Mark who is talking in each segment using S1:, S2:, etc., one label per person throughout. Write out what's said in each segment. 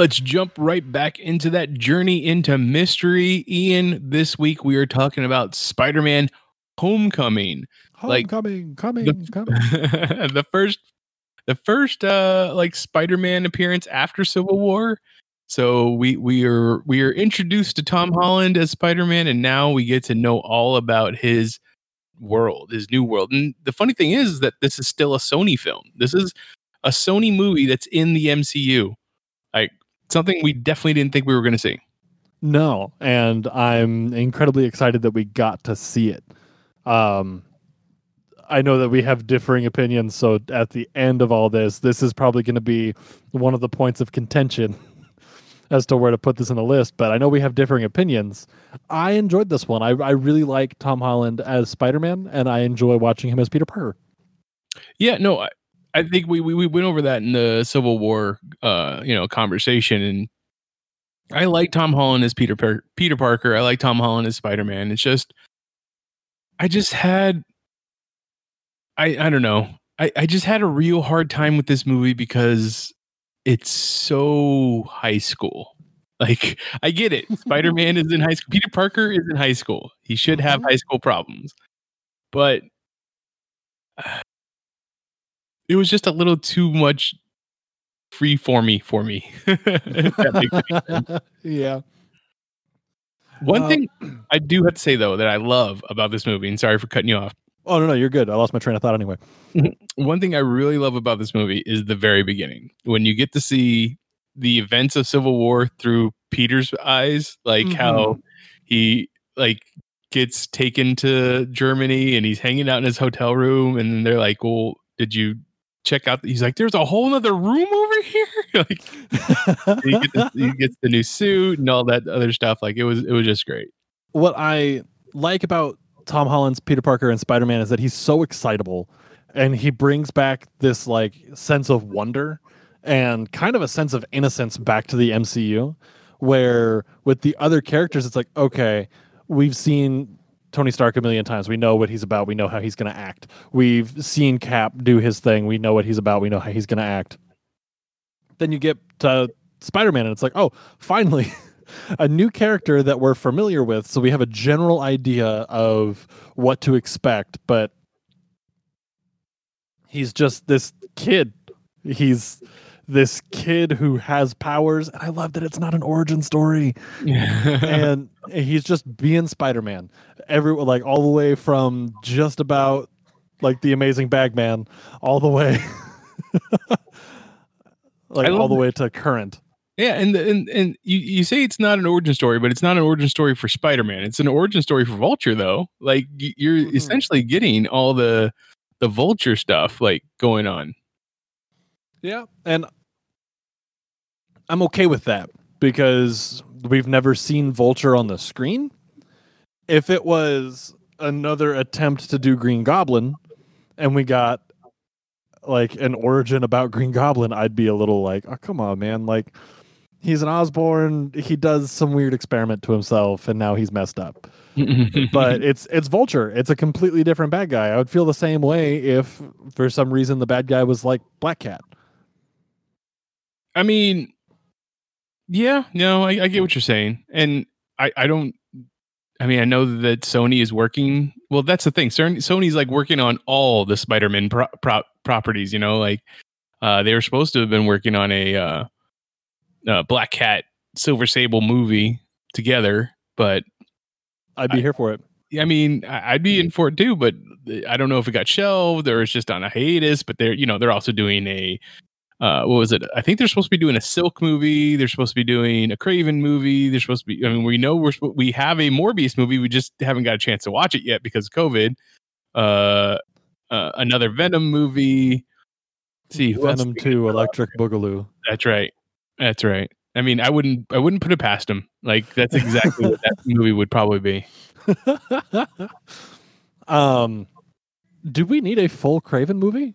S1: Let's jump right back into that journey into mystery. Ian, this week we are talking about Spider Man Homecoming. Like-
S2: Homecoming, coming,
S1: The-
S2: coming.
S1: the first the first uh like Spider-Man appearance after Civil War. So we we are we are introduced to Tom Holland as Spider-Man and now we get to know all about his world, his new world. And the funny thing is that this is still a Sony film. This is a Sony movie that's in the MCU. Like something we definitely didn't think we were going to see.
S2: No, and I'm incredibly excited that we got to see it. Um, I know that we have differing opinions, so at the end of all this, this is probably going to be one of the points of contention as to where to put this in the list. But I know we have differing opinions. I enjoyed this one. I, I really like Tom Holland as Spider Man, and I enjoy watching him as Peter Parker.
S1: Yeah, no, I, I think we, we we went over that in the Civil War, uh, you know, conversation, and I like Tom Holland as Peter Par- Peter Parker. I like Tom Holland as Spider Man. It's just, I just had, I I don't know, I I just had a real hard time with this movie because it's so high school. Like I get it, Spider Man is in high school. Peter Parker is in high school. He should have
S2: Mhm.
S1: high school problems, but it was just a little too much free for me for me. If that makes any sense.
S2: yeah.
S1: One
S2: Uh,
S1: thing I do have to say though that I love about this movie, and sorry for cutting you off.
S2: Oh no, no, you're good. I lost my train of thought anyway.
S1: One thing I really love about this movie is the very beginning when you get to see the events of Civil War through Peter's eyes, like how he like gets taken to Germany and he's hanging out in his hotel room, and they're like, "Well, did you check out?" He's like, "There's a whole other room over here." like he gets, the, he gets the new suit and all that other stuff. Like it was, it was just great.
S2: what I like about Tom Holland's Peter Parker and Spider Man is that he's so excitable and he brings back this like sense of wonder and kind of a sense of innocence back to the MCU where with the other characters it's like okay we've seen Tony Stark a million times. We know what he's about. We know how he's going to act. We've seen Cap do his thing. We know what he's about. We know how he's going to act. Then you get to Spider-Man and it's like oh finally a new character that we're familiar with. So we have a general idea of what to expect but he's just this kid. He's this kid who has powers and i love that it's not an origin story and he's just being spider-man every like all the way from just about like the amazing bagman all the way like all the way to current
S1: Yeah, and and and you, you say it's not an origin story, but it's not an origin story for Spider Man. It's an origin story for Vulture, though. Like you're
S2: Mhm.
S1: essentially getting all the the Vulture stuff like going on.
S2: Yeah, and I'm okay with that because we've never seen Vulture on the screen. If it was another attempt to do Green Goblin and we got like an origin about Green Goblin, I'd be a little like, "Oh, come on, man. Like he's an Osborn, he does some weird experiment to himself and now he's messed up." but it's it's Vulture. It's a completely different bad guy. I would feel the same way if for some reason the bad guy was like Black Cat.
S1: I mean, yeah, no, I, I get what you're saying, and I I don't. I mean, I know that Sony is working. Well, that's the thing. Sony's like working on all the Spider-Man pro- pro- properties. You know, like uh, they were supposed to have been working on a uh, uh, Black Cat, Silver Sable movie together, but
S2: I'd be
S1: I-
S2: here for it.
S1: I mean, I'd be in for it too. But I don't know if it got shelved or it's just on a hiatus. But they're you know they're also doing a uh, what was it? I think they're supposed to be doing a Silk movie. They're supposed to be doing a Kraven movie. They're supposed to be. I mean, we know we're we have a Morbius movie. We just haven't got a chance to watch it yet because of COVID. Uh, uh, another Venom movie. see who else
S2: Venom 2 Electric Boogaloo.
S1: That's right. That's right. I mean, I wouldn't I wouldn't put it past him. Like that's exactly what that movie would probably be.
S2: um do we need a full Kraven movie?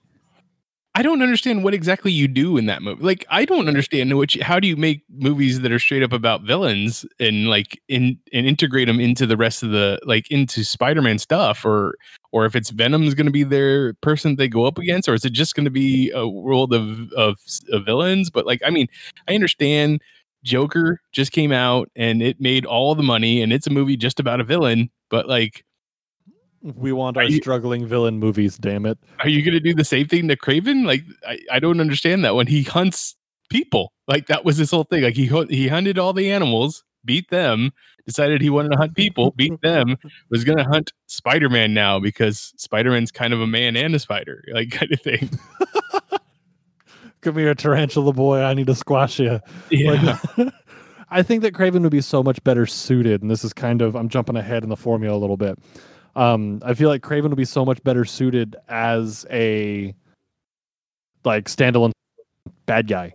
S1: I don't understand what exactly you do in that movie. Like I don't understand which how do you make movies that are straight up about villains and like in and integrate them into the rest of the like into Spider-Man stuff or or if it's Venom's going to be their person they go up against or is it just going to be a world of, of of villains but like I mean I understand Joker just came out and it made all the money and it's a movie just about a villain but like
S2: We want our
S1: you-
S2: struggling villain movies, damn it.
S1: are you going to do the same thing to Kraven? Like, I, I don't understand that when he hunts people. Like, that was his whole thing. Like, he he hunted all the animals, beat them, decided he wanted to hunt people, beat them, was going to hunt Spider Man now because Spider Man's kind of a man and a spider, like, kind of thing.
S2: Come here, tarantula boy. I need to squash you.
S1: Yeah.
S2: Like, I think that Kraven would be so much better suited, and this is kind of I'm jumping ahead in the formula a little bit. Um, I feel like Kraven would be so much better suited as a like standalone bad guy.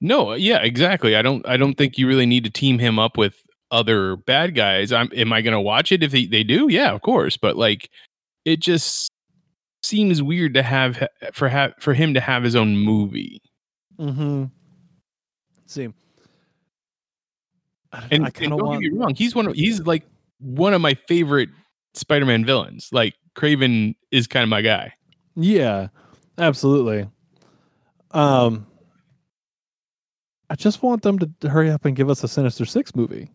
S1: no, yeah, exactly. I don't, I don't think you really need to team him up with other bad guys. I'm, am I going to watch it if they, they do? Yeah, of course. But like, it just seems weird to have for ha- for him to have his own movie.
S2: Mm-hmm. See,
S1: And,
S2: I
S1: and don't
S2: want.
S1: get me wrong, he's one of he's like one of my favorite Spider-Man villains. Like Kraven is kind of my guy.
S2: Yeah, absolutely. Um, I just want them to hurry up and give us a Sinister Six movie.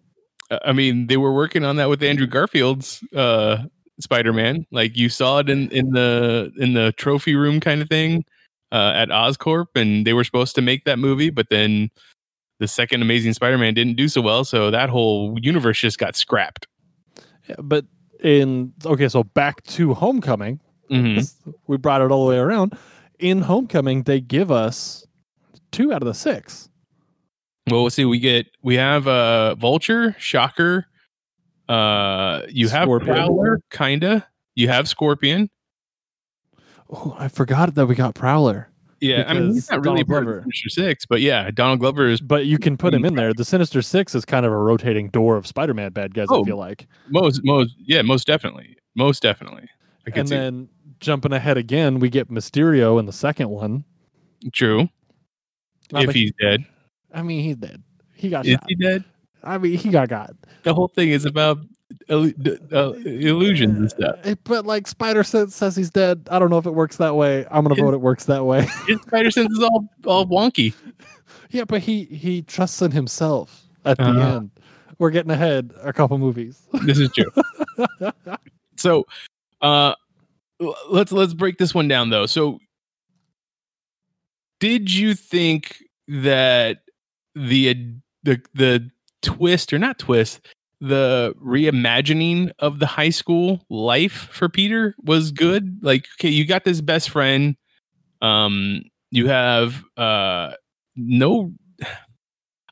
S1: Uh, I mean, they were working on that with Andrew Garfield's uh, Spider-Man. Like you saw it in in the in the trophy room kind of thing uh, at Oscorp, and they were supposed to make that movie, but then the second Amazing Spider-Man didn't do so well, so that whole universe just got scrapped.
S2: But in okay, so back to Homecoming,
S1: Mhm.
S2: we brought it all the way around. In Homecoming, they give us two out of the six.
S1: Well, we'll see. We get we have uh Vulture, Shocker. Uh, you have
S2: Scorpion.
S1: Prowler, kinda. You have Scorpion.
S2: Oh, I forgot that we got Prowler,
S1: Yeah, I mean he's not really
S2: Donald
S1: part of
S2: Glover.
S1: Sinister Six, but yeah, Donald Glover is
S2: but you can put him in there. The Sinister Six is kind of a rotating door of Spider-Man bad guys. I
S1: Oh,
S2: feel like,
S1: most most yeah, most definitely, most definitely. I
S2: and
S1: see
S2: then jumping ahead again, we get Mysterio in the second one.
S1: true.
S2: Not
S1: if
S2: like-
S1: he's dead,
S2: I mean, he's dead. He got
S1: is
S2: shot.
S1: he dead?
S2: I mean, he got got.
S1: The whole thing is about uh, illusions and stuff.
S2: Uh, But like Spider says, says he's dead. I don't know if it works that way. I'm gonna
S1: His-
S2: vote it works that way.
S1: His spider sense is all all wonky.
S2: yeah, but he he trusts in himself at the
S1: Uh-huh.
S2: end. We're getting ahead a couple movies.
S1: this is true. so, uh, let's let's break this one down though. So, did you think that the the the twist or not twist the reimagining of the high school life for Peter was good? Like, okay, you got this best friend. Um, you have uh no.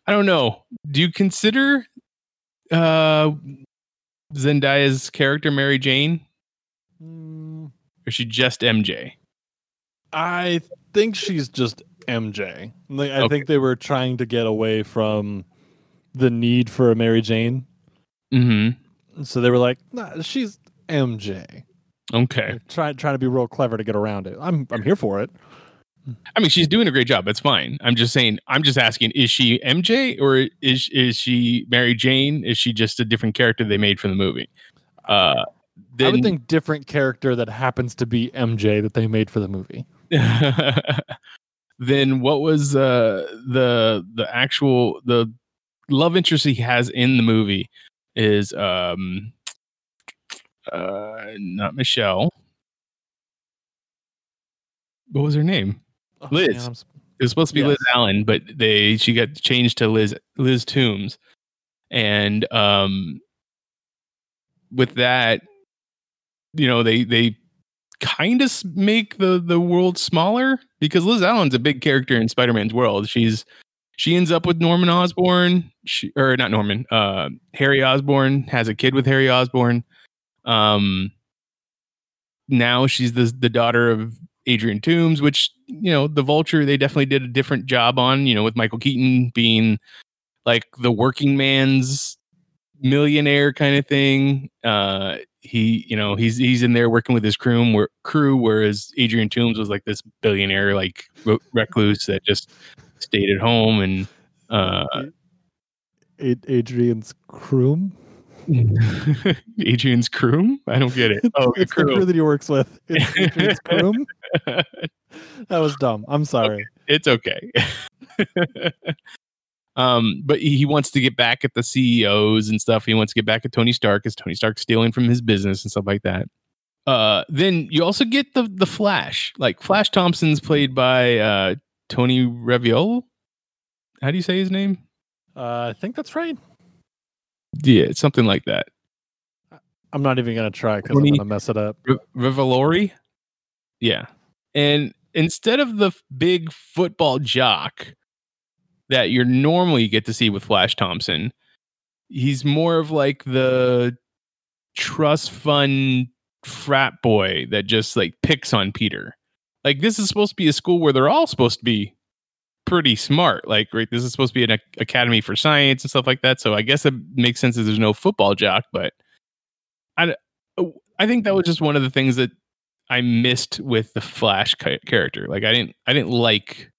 S1: I don't know. Do you consider uh Zendaya's character Mary Jane?
S2: Mm,
S1: Or is she just MJ?
S2: I think she's just MJ. Like, I
S1: Okay.
S2: think they were trying to get away from the need for a Mary Jane,
S1: Mm-hmm.
S2: so they were like, nah, "She's MJ."
S1: Okay.
S2: Like, Try trying to be real clever to get around it. I'm I'm here for it.
S1: I mean, she's doing a great job. That's fine. I'm just saying. I'm just asking: Is she MJ or is is she Mary Jane? Is she just a different character they made for the movie? Uh,
S2: I would think different character that happens to be MJ that they made for the movie.
S1: then what was uh, the the actual the love interest he has in the movie is um uh not Michelle. What was her name?
S2: Oh,
S1: Liz.
S2: man,
S1: It was supposed to be Liz Allen, but they she got changed to Liz Liz Toomes, and um, with that, you know they they kind of make the the world smaller because Liz Allen's a big character in Spider Man's world. She's she ends up with Norman Osborn, she, or not Norman, uh, Harry Osborn has a kid with Harry Osborn. Um, now she's the the daughter of Adrian Toomes, which you know the Vulture they definitely did a different job on. You know, with Michael Keaton being like the working man's millionaire kind of thing. Uh, he, you know, he's he's in there working with his crew, where, crew, whereas Adrian Toomes was like this billionaire, like recluse that just stayed at home and uh,
S2: Adrian's Croom.
S1: Adrian's crew. I don't get it. Oh,
S2: it's the crew
S1: crew.
S2: that he works with. It's Adrian's Croom. That was dumb. I'm sorry.
S1: it's okay. um, but he he wants to get back at the CEOs and stuff. He wants to get back at Tony Stark because Tony Stark's stealing from his business and stuff like that. Uh, then you also get the the Flash. Like Flash Thompson's played by uh, Tony Reviolo. How do you say his name?
S2: Uh, I think that's right.
S1: Yeah, it's something like that.
S2: I'm not even gonna try because I'm gonna mess it up.
S1: Revolori. Yeah. And instead of the big football jock that you normally get to see with Flash Thompson, he's more of like the trust fund frat boy that just like picks on Peter. Like this is supposed to be a school where they're all supposed to be pretty smart. Like right, this is supposed to be an ac- academy for science and stuff like that. So I guess it makes sense that there's no football jock, but I uh, I think that was just one of the things that I missed with the Flash character. Like I didn't I didn't like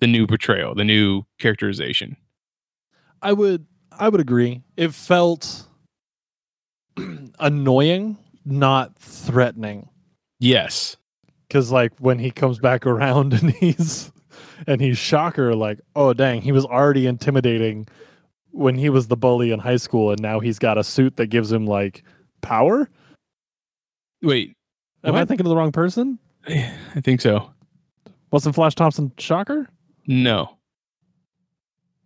S1: the new portrayal, the new characterization.
S2: I would I would agree. It felt annoying, not threatening.
S1: Yes.
S2: Cause like when he comes back around and he's and he's shocker, like, oh dang, he was already intimidating when he was the bully in high school and now he's got a suit that gives him like power.
S1: Wait.
S2: Am I thinking of the wrong person?
S1: I think so.
S2: Wasn't Flash Thompson shocker?
S1: No.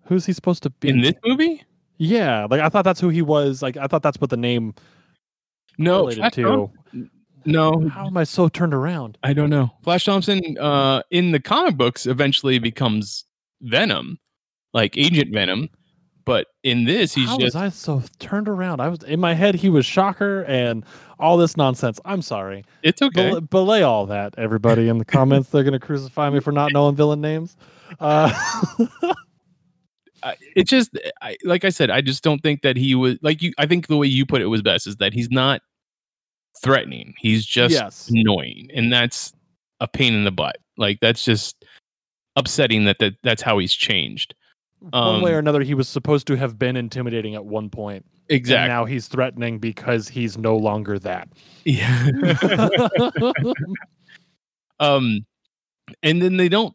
S2: Who's he supposed to be?
S1: In this movie?
S2: yeah, like I thought that's who he was. Like I thought that's what the name
S1: No.
S2: related
S1: Flash
S2: to.
S1: Thom- no.
S2: How am I so turned around?
S1: I don't know. Flash Thompson uh in the comic books eventually becomes Venom, like Agent Venom, but in this he's
S2: How
S1: just
S2: was I so turned around? I was in my head. He was shocker and all this nonsense. I'm sorry.
S1: it's okay.
S2: Bel- belay all that, everybody in the comments. They're gonna crucify me for not knowing villain names. Uh,
S1: I- it just I, like I said, I just don't think that he was like you. I think the way you put it was best is that he's not threatening. He's just
S2: yes,
S1: annoying, and that's a pain in the butt. Like that's just upsetting that, that that's how he's changed.
S2: one way
S1: um,
S2: or another, he was supposed to have been intimidating at one point, point.
S1: Exactly.
S2: now he's threatening because he's no longer that.
S1: Yeah. um, and then they don't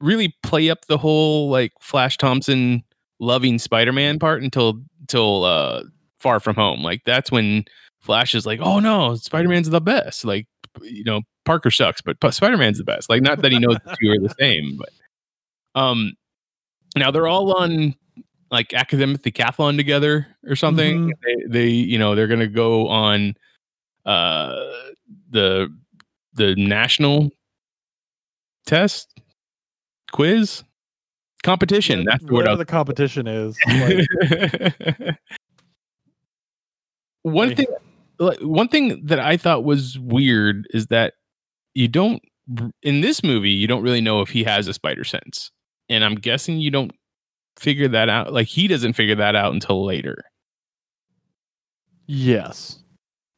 S1: really play up the whole like Flash Thompson loving Spider-Man part until until uh Far From Home. Like that's when Flash is like, "Oh no, Spider-Man's the best." Like you know, Parker sucks, but Spider-Man's the best. Like not that he knows the two are the same, but um now they're all on like academic decathlon together or something. They, they you know, they're going to go on uh the the national test quiz competition. That's the word.
S2: The competition is. Like,
S1: one thing like, one thing that I thought was weird is that you don't in this movie you don't really know if he has a spider sense. And I'm guessing you don't figure that out like he doesn't figure that out until later.
S2: yes.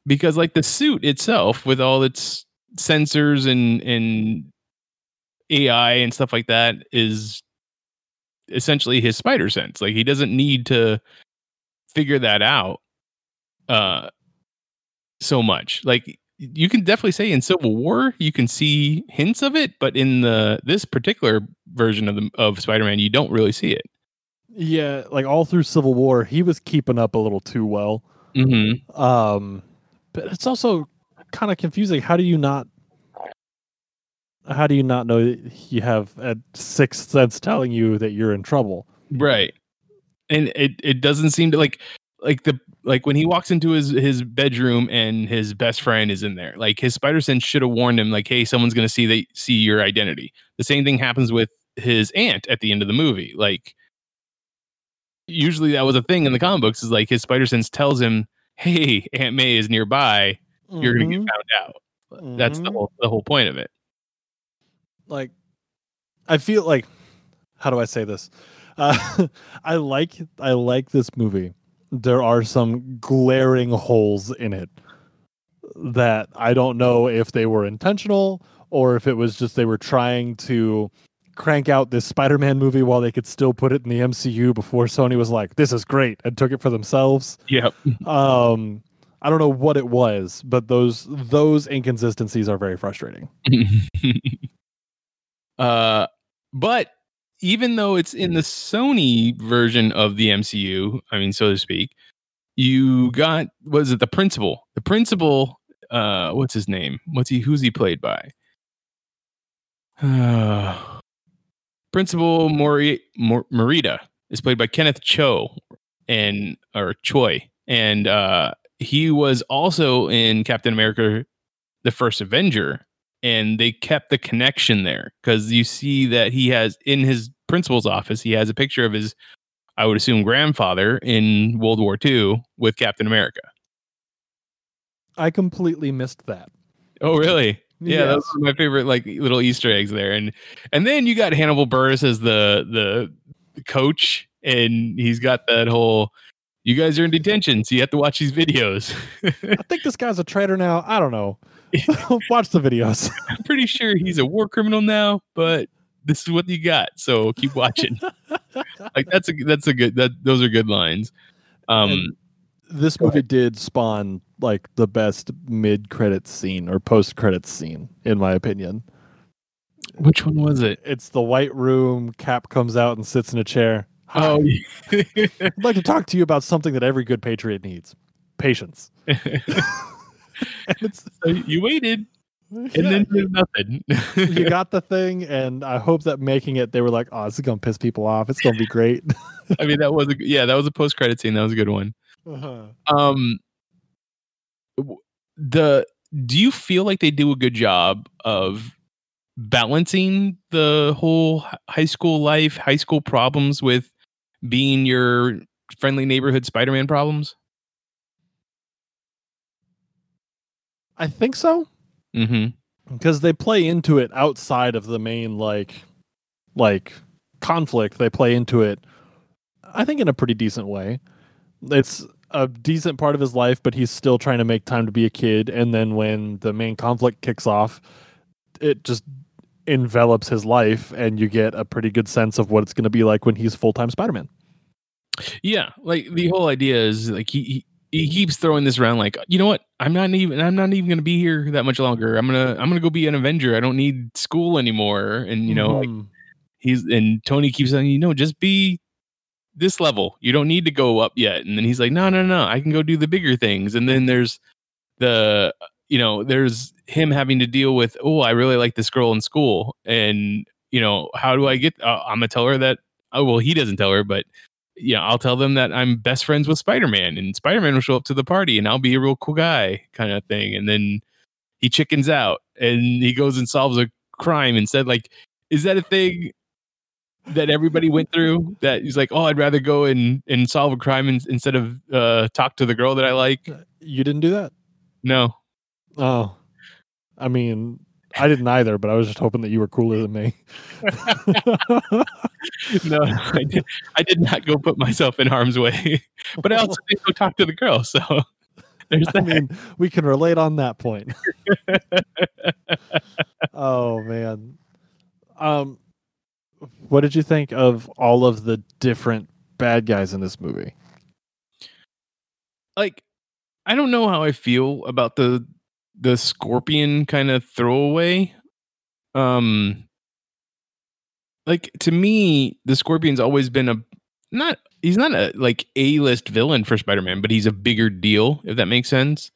S1: Because like the suit itself with all its sensors and and AI and stuff like that is essentially his spider sense. Like he doesn't need to figure that out uh so much. Like you can definitely say in Civil War you can see hints of it, but in the this particular version of the of Spider-Man you don't really see it.
S2: Yeah, like all through Civil War, he was keeping up a little too well.
S1: Mm-hmm.
S2: Um, but it's also kind of confusing. How do you not? How do you not know that you have a sixth sense telling you that you're in trouble?
S1: Right. And it it doesn't seem to like like the like when he walks into his his bedroom and his best friend is in there. Like his spider sense should have warned him like hey someone's going to see they see your identity. The same thing happens with his aunt at the end of the movie. Like usually that was a thing in the comic books is like his spider sense tells him hey Aunt May is nearby. You're going to get
S2: Mhm.
S1: found out. That's the
S2: Mhm.
S1: whole the whole point of it.
S2: like I feel like how do I say this? Uh, I like I like this movie. There are some glaring holes in it that I don't know if they were intentional or if it was just they were trying to crank out this Spider-Man movie while they could still put it in the MCU before Sony was like, "This is great," and took it for themselves.
S1: Yep.
S2: Um, I don't know what it was, but those those inconsistencies are very frustrating.
S1: uh, but even though it's in the Sony version of the MCU, I mean, so to speak, you got was it the principal? The principal, uh, what's his name? What's he? Who's he played by? Uh, principal Mori, Mor- Morita is played by Kenneth Cho and or Choi, and uh, he was also in Captain America: The First Avenger, and they kept the connection there because you see that he has in his principal's office he has a picture of his, I would assume, grandfather in World War II with Captain America.
S2: I completely missed that.
S1: Oh, really? Yeah,
S2: Yes.
S1: were my favorite like little Easter eggs there, and and then you got Hannibal Buress as the the, the coach, and he's got that whole. You guys are in detention, so you have to watch these videos.
S2: I think this guy's a traitor now. I don't know. Watch the videos.
S1: I'm pretty sure he's a war criminal now, but this is what you got, so keep watching. like that's a that's a good that those are good lines. Um,
S2: And this movie did spawn like the best mid credits scene or post credits scene, in my opinion.
S1: which one was it?
S2: It's the white room. Cap comes out and sits in a chair. Hi,
S1: Oh,
S2: I'd like to talk to you about something that every good patriot needs: patience.
S1: So you waited and
S2: yeah,
S1: then did nothing.
S2: you got the thing, and I hope that making it, they were like, "Oh, this is gonna piss people off. It's gonna be great."
S1: I mean, that was a yeah, that was a post credit scene. That was a good one.
S2: Uh-huh.
S1: Um, the do you feel like they do a good job of balancing the whole high school life, high school problems with being your friendly neighborhood Spider-Man problems?
S2: I think so.
S1: Mm-hmm.
S2: because they play into it outside of the main like like conflict they play into it i think in a pretty decent way it's a decent part of his life but he's still trying to make time to be a kid and then when the main conflict kicks off it just envelops his life and you get a pretty good sense of what it's going to be like when he's full-time spider-man
S1: Yeah, like the whole idea is like he, he he keeps throwing this around like you know what I'm not even I'm not even gonna be here that much longer. I'm gonna I'm gonna go be an Avenger. I don't need school anymore. And you know like
S2: Mhm.
S1: he's and Tony keeps saying you know just be this level. You don't need to go up yet. And then he's like no no no I can go do the bigger things. And then there's the you know there's him having to deal with oh I really like this girl in school and you know how do I get uh, I'm gonna tell her that oh well he doesn't tell her but yeah, I'll tell them that I'm best friends with Spider Man, and Spider Man will show up to the party, and I'll be a real cool guy, kind of thing. And then he chickens out, and he goes and solves a crime instead. Like, is that a thing that everybody went through? That he's like, oh, I'd rather go and and solve a crime in, instead of uh, talk to the girl that I like.
S2: you didn't do that
S1: No,
S2: oh i mean i didn't either but i was just hoping that you were cooler than me
S1: no, I did, I did not go put myself in harm's way, but I also didn't go talk to the girl. So there's
S2: I mean, we can relate on that point. oh man. Um what did you think of all of the different bad guys in this movie?
S1: like I don't know how I feel about the the scorpion kind of throwaway. Um like to me, the scorpion's always been a not he's not a like A-list villain for Spider-Man, but he's a bigger deal, if that makes sense.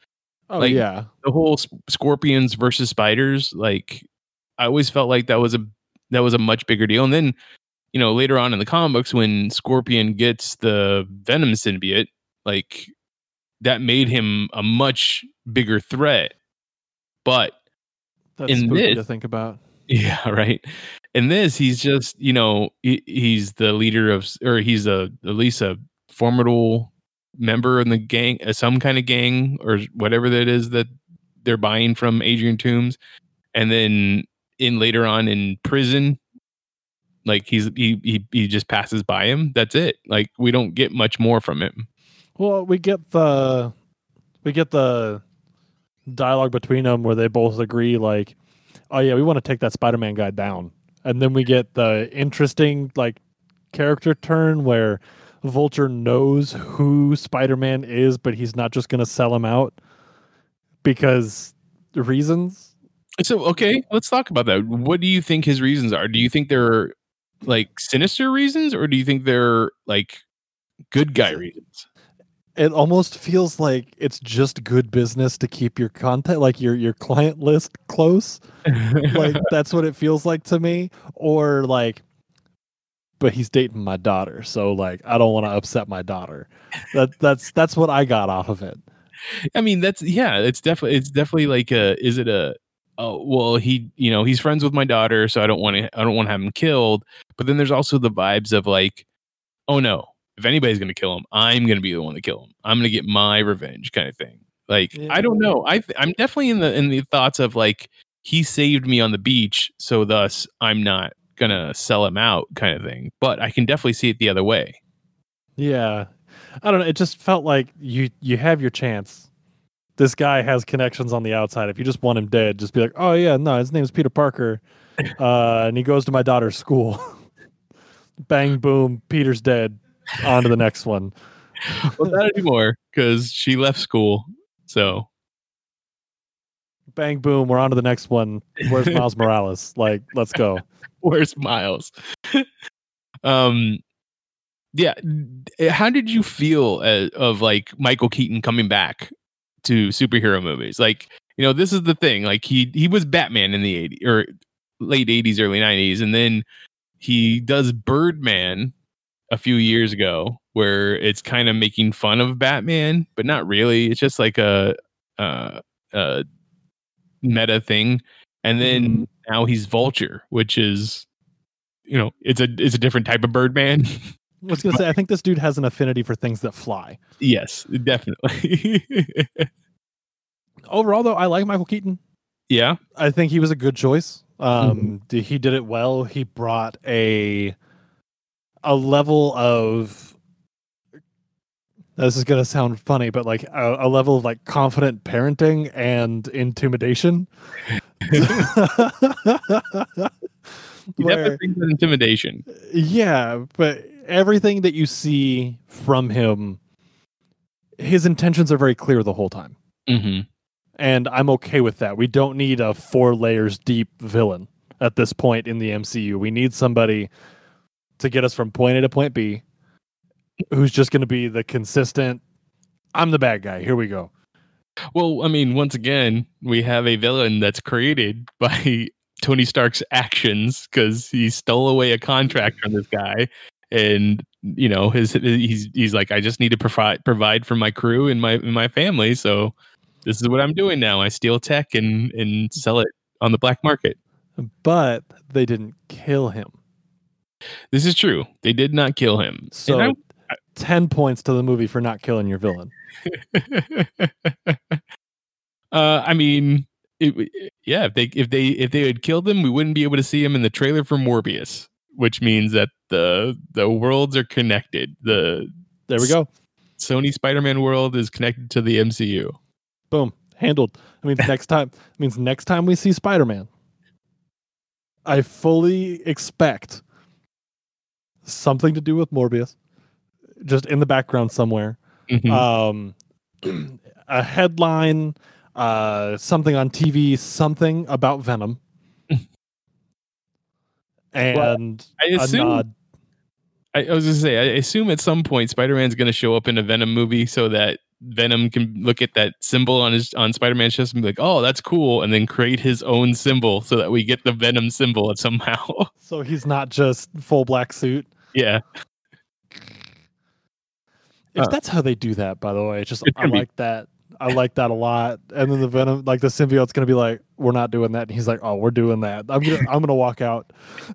S2: Oh
S1: Like-
S2: yeah.
S1: The whole scorpions versus spiders, like I always felt like that was a that was a much bigger deal. And then, you know, later on in the comic books when Scorpion gets the Venom symbiote, like that made him a much bigger threat. But
S2: That's
S1: in this-
S2: to think about.
S1: yeah, right. In this, he's just you know he, he's the leader of, or he's a at least a formidable member in the gang, uh, some kind of gang or whatever that is that they're buying from Adrian Toomes, and then in later on in prison. Like he's he he he just passes by him. That's it. Like we don't get much more from him.
S2: Well, we get the we get the dialogue between them where they both agree like, oh yeah, we want to take that Spider-Man guy down. And then we get the interesting like character turn where Vulture knows who Spider-Man is, but he's not just going to sell him out because reasons.
S1: So okay, let's talk about that. What do you think his reasons are? Do you think they're like sinister reasons, or do you think they're like good guy reasons?
S2: It almost feels like it's just good business to keep your content, like your your client list close. like that's what it feels like to me. Or like, but he's dating my daughter, so like I don't want to upset my daughter. That that's that's what I got off of it.
S1: I mean, that's yeah, it's definitely it's definitely like a is it a oh well he you know he's friends with my daughter so I don't want to I don't want to have him killed. But then there's also the vibes of like oh no if anybody's gonna kill him I'm gonna be the one to kill him. I'm gonna get my revenge kind of thing. Like I don't know I I'm definitely in the in the thoughts of like he saved me on the beach so thus I'm not gonna sell him out kind of thing. But I can definitely see it the other way.
S2: Yeah. I don't know. It just felt like you you have your chance. This guy has connections on the outside. If you just want him dead, just be like, oh yeah, no, his name's Peter Parker, uh, and he goes to my daughter's school. Bang boom, Peter's dead. On to the next one.
S1: well, not anymore because she left school. So
S2: Bang boom, we're on to the next one. Where's Miles Morales? Like, let's go.
S1: where's Miles? um, yeah. How did you feel uh, of like Michael Keaton coming back to superhero movies? Like, you know, this is the thing. Like he he was Batman in the 80s or late 80s, early 90s, and then he does Birdman a few years ago, where it's kind of making fun of Batman, but not really. It's just like a uh, a meta thing. And then now he's Vulture, which is, you know, it's a it's a different type of Birdman.
S2: I was gonna say, I think this dude has an affinity for things that fly.
S1: yes, definitely.
S2: Overall, though, I like Michael Keaton.
S1: yeah,
S2: I think he was a good choice. Um, d- he did it well. He brought a a level of this is gonna sound funny, but like a, a level of like confident parenting and intimidation.
S1: he
S2: Where-
S1: an intimidation.
S2: yeah, but everything that you see from him, his intentions are very clear the whole time.
S1: hmm
S2: and I'm okay with that. We don't need a four layers deep villain at this point in the MCU. We need somebody to get us from point A to point B who's just going to be the consistent I'm the bad guy. Here we go.
S1: Well, I mean, once again, we have a villain that's created by Tony Stark's actions because he stole away a contract from this guy, and you know, his he's he's like, I just need to provide provide for my crew and my and my family, so this is what I'm doing now. I steal tech and and sell it on the black market.
S2: But they didn't kill him.
S1: This is true. They did not kill him.
S2: So
S1: And
S2: 10 points to the movie for not killing your villain.
S1: I, uh, I mean, it, yeah. If they if they if they had killed him, we wouldn't be able to see him in the trailer for Morbius, which means that the the worlds are connected. The
S2: There we go.
S1: Sony Spider-Man world is connected to the MCU.
S2: Boom. Handled. I mean, next time means next time we see Spider-Man, I fully expect something to do with Morbius, just in the background somewhere.
S1: Mhm.
S2: Um, a headline, uh, something on TV, something about Venom, and
S1: I
S2: a
S1: assume
S2: nod.
S1: I, I was gonna say, I assume at some point Spider-Man's gonna show up in a Venom movie so that Venom can look at that symbol on his on Spider-Man's chest and be like, "Oh, that's cool," and then create his own symbol so that we get the Venom symbol somehow.
S2: So he's not just full black suit.
S1: Yeah,
S2: If that's how they do that, by the way, it's just
S1: It
S2: I
S1: be.
S2: like that. I like that a lot. And then the Venom, like the symbiote's gonna be like, "We're not doing that," and he's like, "Oh, we're doing that." I'm gonna, I'm gonna walk out.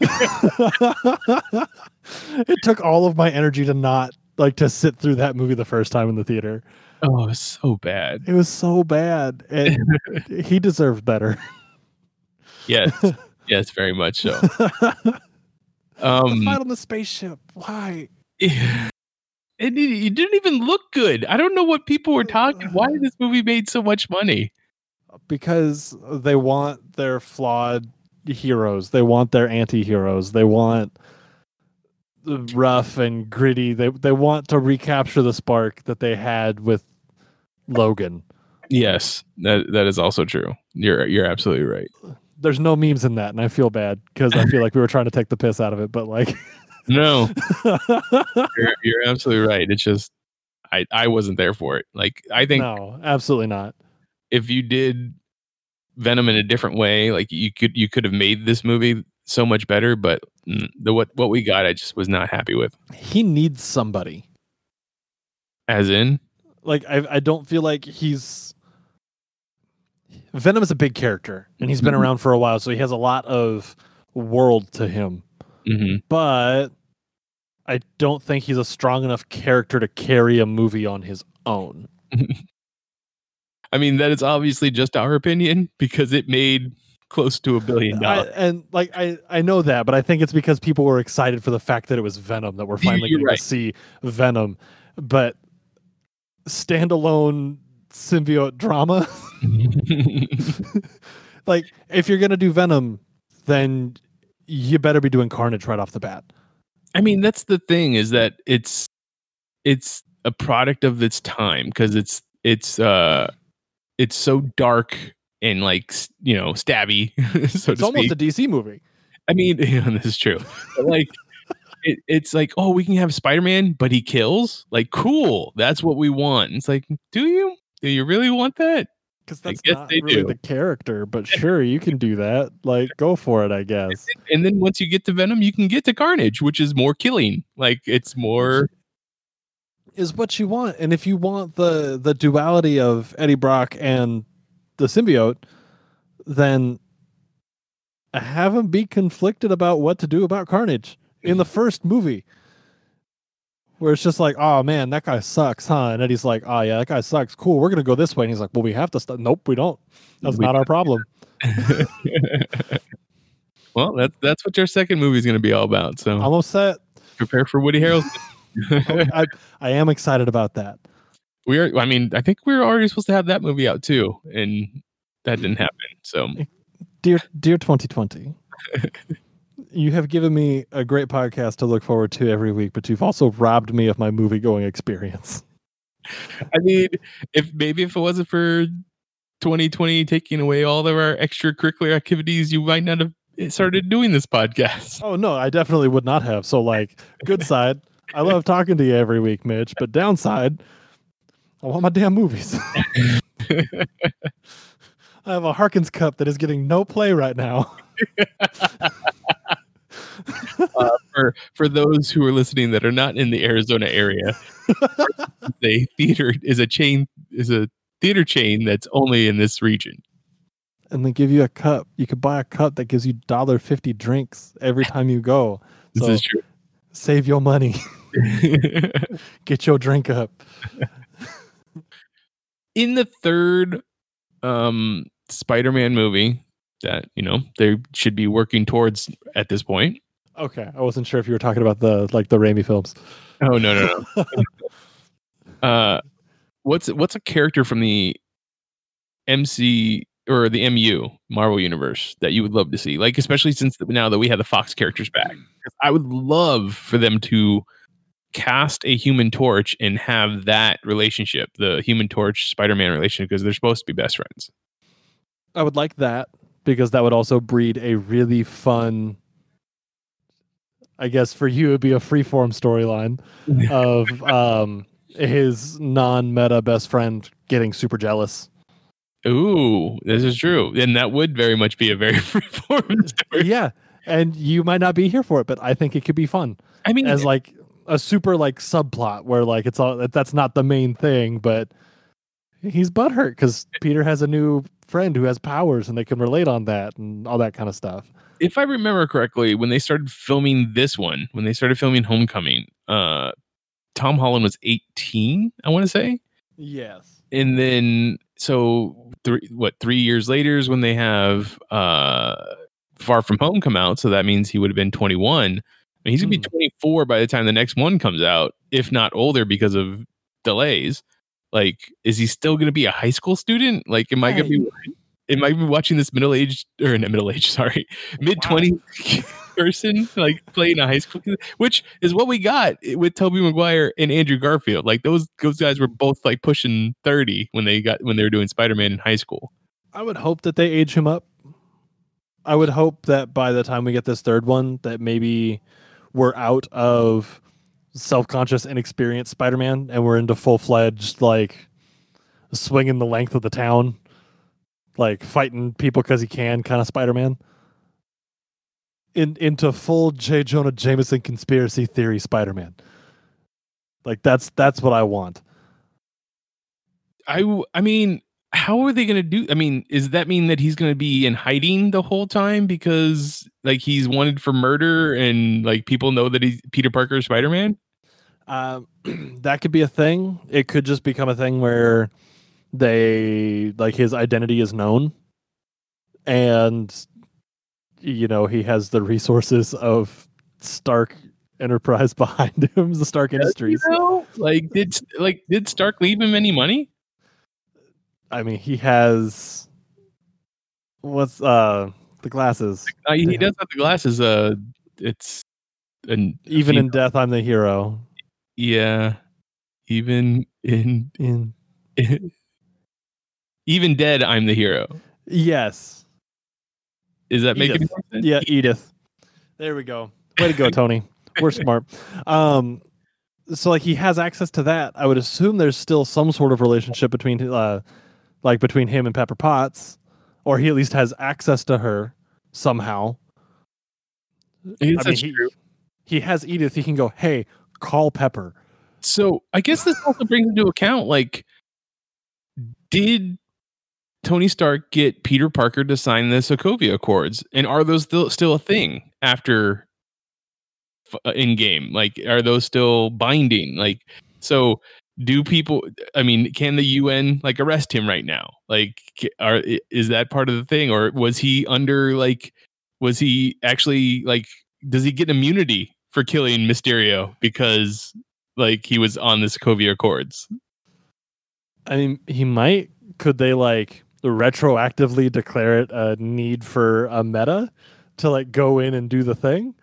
S2: it took all of my energy to not like to sit through that movie the first time in the theater.
S1: oh, it's so bad.
S2: It was so bad, and he deserved better.
S1: Yes, Yes, very much so.
S2: The
S1: Um,
S2: fight on the spaceship. Why?
S1: it, it, it didn't even look good. I don't know what people were talking. Why this movie made so much money?
S2: Because they want their flawed heroes. They want their anti-heroes. They want the rough and gritty. They they want to recapture the spark that they had with Logan.
S1: Yes, that that is also true. You're you're absolutely right.
S2: There's no memes in that, and I feel bad because I feel like we were trying to take the piss out of it. But like,
S1: No, you're, you're absolutely right. It's just I I wasn't there for it. Like I think
S2: no, absolutely not.
S1: if you did Venom in a different way, like you could you could have made this movie so much better. But the what what we got, I just was not happy with.
S2: He needs somebody.
S1: As in,
S2: Like, I I don't feel like he's. Venom is a big character, and he's been
S1: Mhm.
S2: around for a while, so he has a lot of world to him.
S1: mhm.
S2: But I don't think he's a strong enough character to carry a movie on his own.
S1: I mean that is obviously just our opinion because it made close to a billion
S2: I,
S1: dollars.
S2: and like I, I know that, but I think it's because people were excited for the fact that it was Venom that we're finally going
S1: right.
S2: to see Venom. But standalone symbiote drama, like if you're gonna do Venom, then you better be doing Carnage right off the bat.
S1: I mean, that's the thing is that it's it's a product of its time because it's it's uh it's so dark and like you know stabby so
S2: It's
S1: to
S2: almost
S1: speak.
S2: a DC movie.
S1: I mean, this is true. But like it, it's like oh we can have Spider-Man but he kills like cool that's what we want. It's like do you do you really want that?
S2: Because that's not really
S1: do.
S2: the character, but sure, you can do that. Like, go for it, I guess.
S1: And then once you get to Venom, you can get to Carnage, which is more killing. Like it's more
S2: is what you want. And if you want the the duality of Eddie Brock and the symbiote, then have him be conflicted about what to do about Carnage in the first movie. Where it's just like, oh man, that guy sucks, huh? And Eddie's like, oh yeah, that guy sucks. Cool, we're gonna go this way. And he's like, well, we have to. stop. Nope, we don't. That's
S1: We
S2: not our problem.
S1: well, that's that's what your second movie is going to be all about. So
S2: I'm upset.
S1: prepare for Woody Harrelson.
S2: I, I am excited about that.
S1: we are. I mean, I think we were already supposed to have that movie out too, and that didn't happen. So
S2: dear dear 2020 you have given me a great podcast to look forward to every week but you've also robbed me of my movie going experience.
S1: I mean, if maybe if it wasn't for 2020 taking away all of our extracurricular activities, you might not have started doing this podcast.
S2: oh no i definitely would not have. So like good side. I love talking to you every week mitch but downside i want my damn movies. I have a harkins cup that is getting no play right now
S1: for for those who are listening that are not in the Arizona area, the theater is a chain is a theater chain that's only in this region.
S2: and they give you a cup you could buy a cup that gives you dollar fifty drinks every time you go
S1: This
S2: So-
S1: is true.
S2: save your money get your drink up
S1: in the third um Spider-Man movie that you know they should be working towards at this point.
S2: Okay, I wasn't sure if you were talking about the like the Raimi films.
S1: Oh no no no. uh, what's what's a character from the MC or the MU Marvel Universe that you would love to see? Like especially since the, now that we have the Fox characters back, I would love for them to cast a Human Torch and have that relationship, the Human Torch Spider-Man relationship, because they're supposed to be best friends.
S2: I would like that because that would also breed a really fun. I guess for you it'd be a freeform storyline of um his non-meta best friend getting super jealous.
S1: Ooh, this is true, and that would very much be a very freeform story.
S2: yeah, and you might not be here for it, but I think it could be fun
S1: I mean,
S2: as like a super like subplot where like it's all that's not the main thing, but he's butthurt because Peter has a new friend who has powers and they can relate on that and all that kind of stuff.
S1: if I remember correctly, when they started filming this one, when they started filming Homecoming, uh, Tom Holland was 18, I want to say.
S2: Yes.
S1: And then, so three, what, three years later is when they have uh, Far From Home come out, so that means he would have been 21. I mean, he's gonna
S2: Hmm.
S1: be 24 by the time the next one comes out, if not older because of delays. Like, is he still gonna be a high school student? Like, am I gonna be am I gonna be watching this middle aged or not middle age, sorry, oh, mid 20 person like playing a high school kid, which is what we got with Tobey Maguire and Andrew Garfield. Like those those guys were both like pushing 30 when they got when they were doing Spider-Man in high school.
S2: I would hope that they age him up. I would hope that by the time we get this third one, that maybe we're out of self-conscious, inexperienced Spider-Man, and we're into full-fledged like swinging the length of the town, like fighting people because he can, kind of Spider-Man. In into full J. Jonah Jameson conspiracy theory Spider-Man. Like that's that's what I want.
S1: I I mean, how are they going to do? I mean, does that mean that he's going to be in hiding the whole time because like he's wanted for murder and like people know that he's Peter Parker Spider-Man?
S2: Um, that could be a thing. It could just become a thing where they like his identity is known, and you know he has the resources of Stark Enterprise behind him, the Stark Industries.
S1: You know? Like did like did Stark leave him any money?
S2: I mean, he has what's uh the glasses.
S1: Uh, he does have the glasses. Uh, it's an
S2: Even in death, I'm the hero.
S1: Yeah, even in
S2: In
S1: even dead, I'm the hero.
S2: yes,
S1: Is that making
S2: Edith.
S1: sense?
S2: yeah, Edith. There we go. Way to go, Tony. We're smart. Um, so like he has access to that. I would assume there's still some sort of relationship between uh, like between him and Pepper Potts, or he at least has access to her somehow.
S1: I
S2: mean, he,
S1: true.
S2: he has Edith. He can go, hey, call Pepper.
S1: So I guess this also brings into account like, did Tony Stark get Peter Parker to sign the Sokovia Accords, and are those still still a thing after in uh, game? Like, are those still binding? Like, so do people? I mean, can the UN like arrest him right now? Like, are is that part of the thing, or was he under like? Was he actually like? Does he get immunity for killing Mysterio because like he was on the Sokovia Accords?
S2: I mean, he might. Could they like retroactively declare it a need for a meta to like go in and do the thing?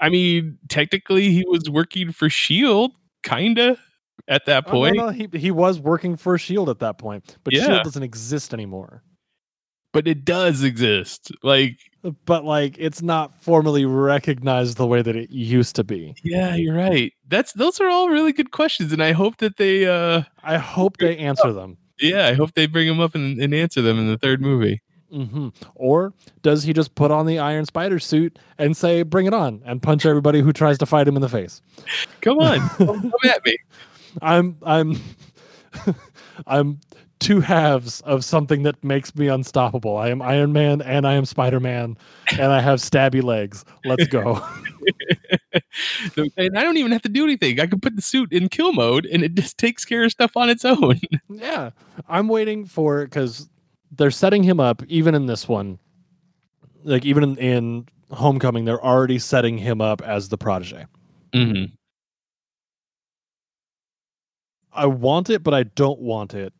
S1: I mean, technically, he was working for Shield, kinda at that
S2: Oh, no,
S1: point,
S2: no, he he was working for Shield at that point, but
S1: Yeah.
S2: Shield doesn't exist anymore.
S1: but it does exist. Like,
S2: But like, it's not formally recognized the way that it used to be.
S1: yeah, you're right. That's those are all really good questions, and I hope that they, uh,
S2: I hope they answer them.
S1: yeah, I hope they bring them up and, and answer them in the third movie.
S2: Mm-hmm. Or does he just put on the Iron Spider suit and say, "Bring it on," and punch everybody who tries to fight him in the face?
S1: Come on, come come at me.
S2: I'm I'm I'm two halves of something that makes me unstoppable. I am Iron Man and I am Spider Man, and I have stabby legs. Let's go.
S1: And I don't even have to do anything. I can put the suit in kill mode, and it just takes care of stuff on its own.
S2: yeah, I'm waiting for because they're setting him up even in this one. Like even in, in Homecoming, they're already setting him up as the protege.
S1: hmm
S2: I want it, but I don't want it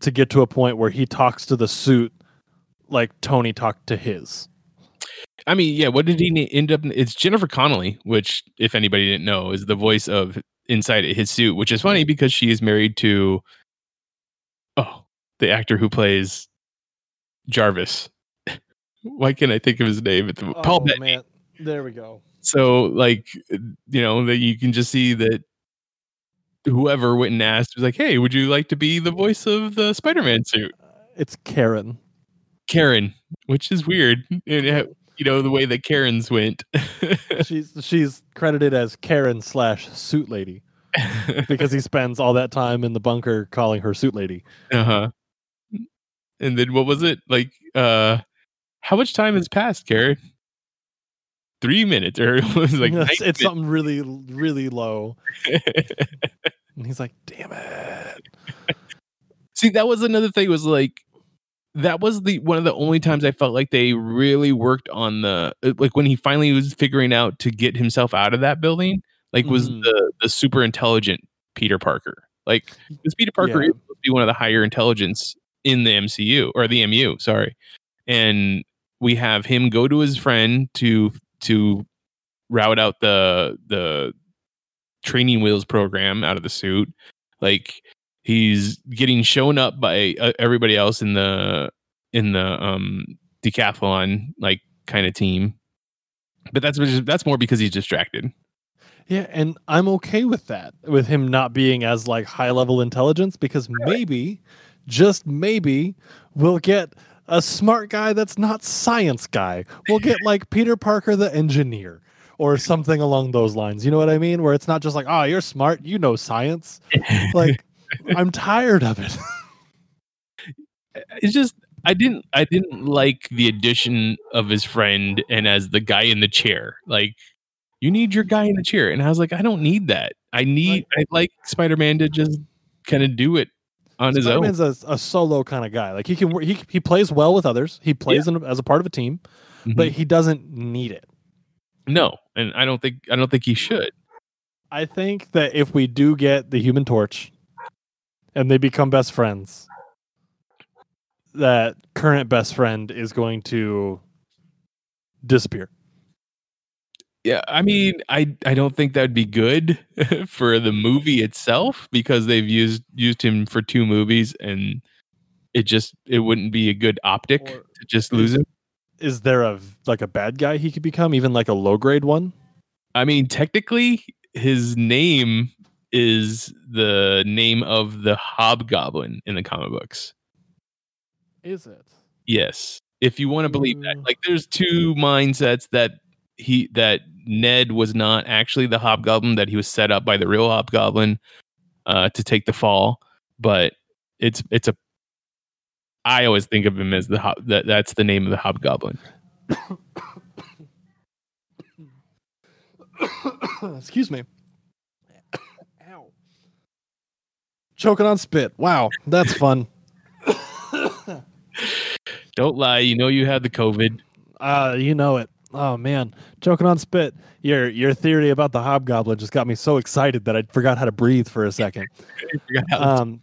S2: to get to a point where he talks to the suit like Tony talked to his.
S1: I mean, yeah. What did he end up? It's Jennifer Connelly, which, if anybody didn't know, is the voice of inside his suit. Which is funny because she is married to, oh, the actor who plays Jarvis. Why can't I think of his name? It's oh, Paul Bettany.
S2: man, there we go.
S1: So, like, you know, that you can just see that whoever went and asked was like, "Hey, would you like to be the voice of the Spider-Man suit?"
S2: It's Karen.
S1: Karen, which is weird. And, uh, you know the way that Karens went.
S2: she's she's credited as Karen slash suit lady because he spends all that time in the bunker calling her suit lady.
S1: Uh huh. And then what was it like? Uh, how much time has passed, Karen? Three minutes, or it was like
S2: it's, it's something really really low, and he's like, "Damn it!"
S1: See, that was another thing. Was like that was the one of the only times I felt like they really worked on the uh, like when he finally was figuring out to get himself out of that building, like was
S2: Mhm.
S1: the the super intelligent Peter Parker. Like this Peter Parker
S2: Yeah.
S1: is supposed to be one of the higher intelligence in the MCU or the MU, sorry. And we have him go to his friend to to route out the the training wheels program out of the suit. Like he's getting shown up by uh, everybody else in the in the um decathlon like kind of team. But that's that's more because he's distracted.
S2: Yeah, and I'm okay with that, with him not being as like high level intelligence, because maybe, just maybe, we'll get a smart guy that's not science guy. We'll get like Peter Parker the engineer or something along those lines. You know what I mean? Where it's not just like, oh, you're smart, you know science. Like, I'm tired of it.
S1: It's just I didn't I didn't like the addition of his friend and as the guy in the chair. Like you need your guy in the chair, and I was like, I don't need that. I need I like Spider Man to just kind of do it on his own.
S2: Spider-Man's a, a solo kind of guy. Like he can, he he plays well with others. He plays in, as a part of a team, but
S1: Mhm.
S2: he doesn't need it.
S1: no, and I don't think I don't think he should.
S2: I think that if we do get the Human Torch, and they become best friends, that current best friend is going to disappear.
S1: Yeah, I mean, I I don't think that'd be good for the movie itself because they've used used him for two movies and it just it wouldn't be a good optic
S2: Or
S1: to just lose him.
S2: Is there a like a bad guy he could become, even like a low grade one?
S1: I mean, technically, his name is the name of the Hobgoblin in the comic books.
S2: Is it?
S1: Yes, if you want to believe that,
S2: Mm.
S1: like, there's two mindsets that he that Ned was not actually the Hobgoblin; that he was set up by the real Hobgoblin uh, to take the fall. But it's it's a. I always think of him as the hob, that that's the name of the Hobgoblin.
S2: Excuse me. Ow. Choking on spit. Wow, that's fun.
S1: Don't lie, you know you have the COVID.
S2: Uh, you know it. Oh man, choking on spit. Your your theory about the hobgoblin just got me so excited that I forgot how to breathe for a second.
S1: I forgot how-
S2: Um,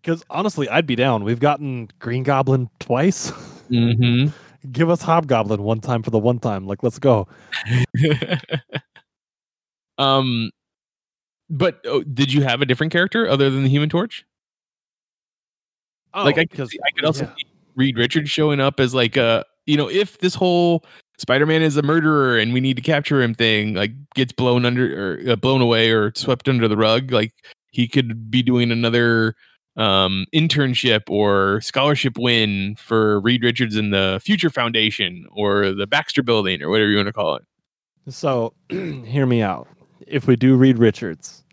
S2: because honestly, I'd be down. We've gotten Green Goblin twice.
S1: Mhm.
S2: Give us Hobgoblin one time for the one time. Like, let's go.
S1: um, but oh, did you have a different character other than the Human Torch? like I could,
S2: Oh,
S1: I could also
S2: yeah.
S1: see Reed Richards showing up as like a you know if this whole Spider-Man is a murderer and we need to capture him thing like gets blown under or uh, blown away or swept under the rug like he could be doing another um internship or scholarship win for Reed Richards in the Future Foundation or the Baxter Building or whatever you want to call it.
S2: So, hear me out. If we do Reed Richards,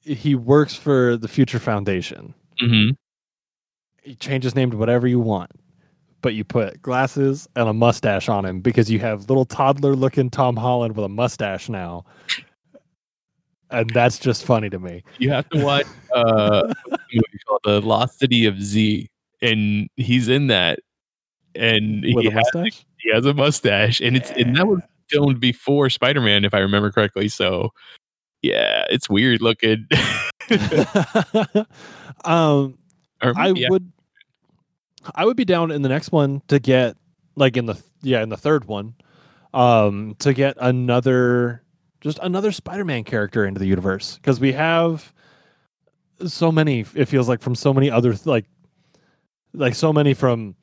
S2: he works for the Future Foundation.
S1: Mm-hmm.
S2: You change his name to whatever you want, but you put glasses and a mustache on him because you have little toddler looking Tom Holland with a mustache now. And that's just funny to me.
S1: You have to watch uh, a movie called The Lost City of Z, and he's in that, and
S2: With
S1: he
S2: a
S1: has,
S2: mustache?
S1: he has a mustache, and it's and that was filmed before Spider Man, if I remember correctly. So, yeah, it's weird looking.
S2: um,
S1: Or
S2: I
S1: yeah.
S2: would I would be down in the next one to get like in the yeah, in the third one, um, to get another just another Spider-Man character into the universe. Because we have so many it feels like from so many other like like so many from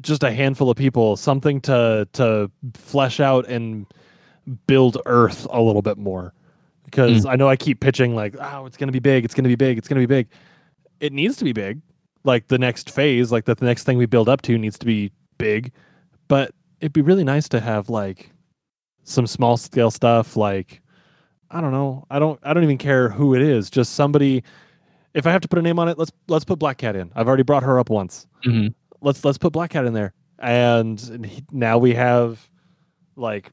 S2: just a handful of people something to to flesh out and build earth a little bit more. Because i know i keep pitching like oh it's going to be big it's going to be big it's going to be big. It needs to be big like the next phase like that the next thing we build up to needs to be big. But it'd be really nice to have like some small scale stuff like i don't know i don't i don't even care who it is just somebody if i have to put a name on it let's let's put black cat in. I've already brought her up once.
S1: Mhm.
S2: let's let's put black cat in there. And, and he, now we have like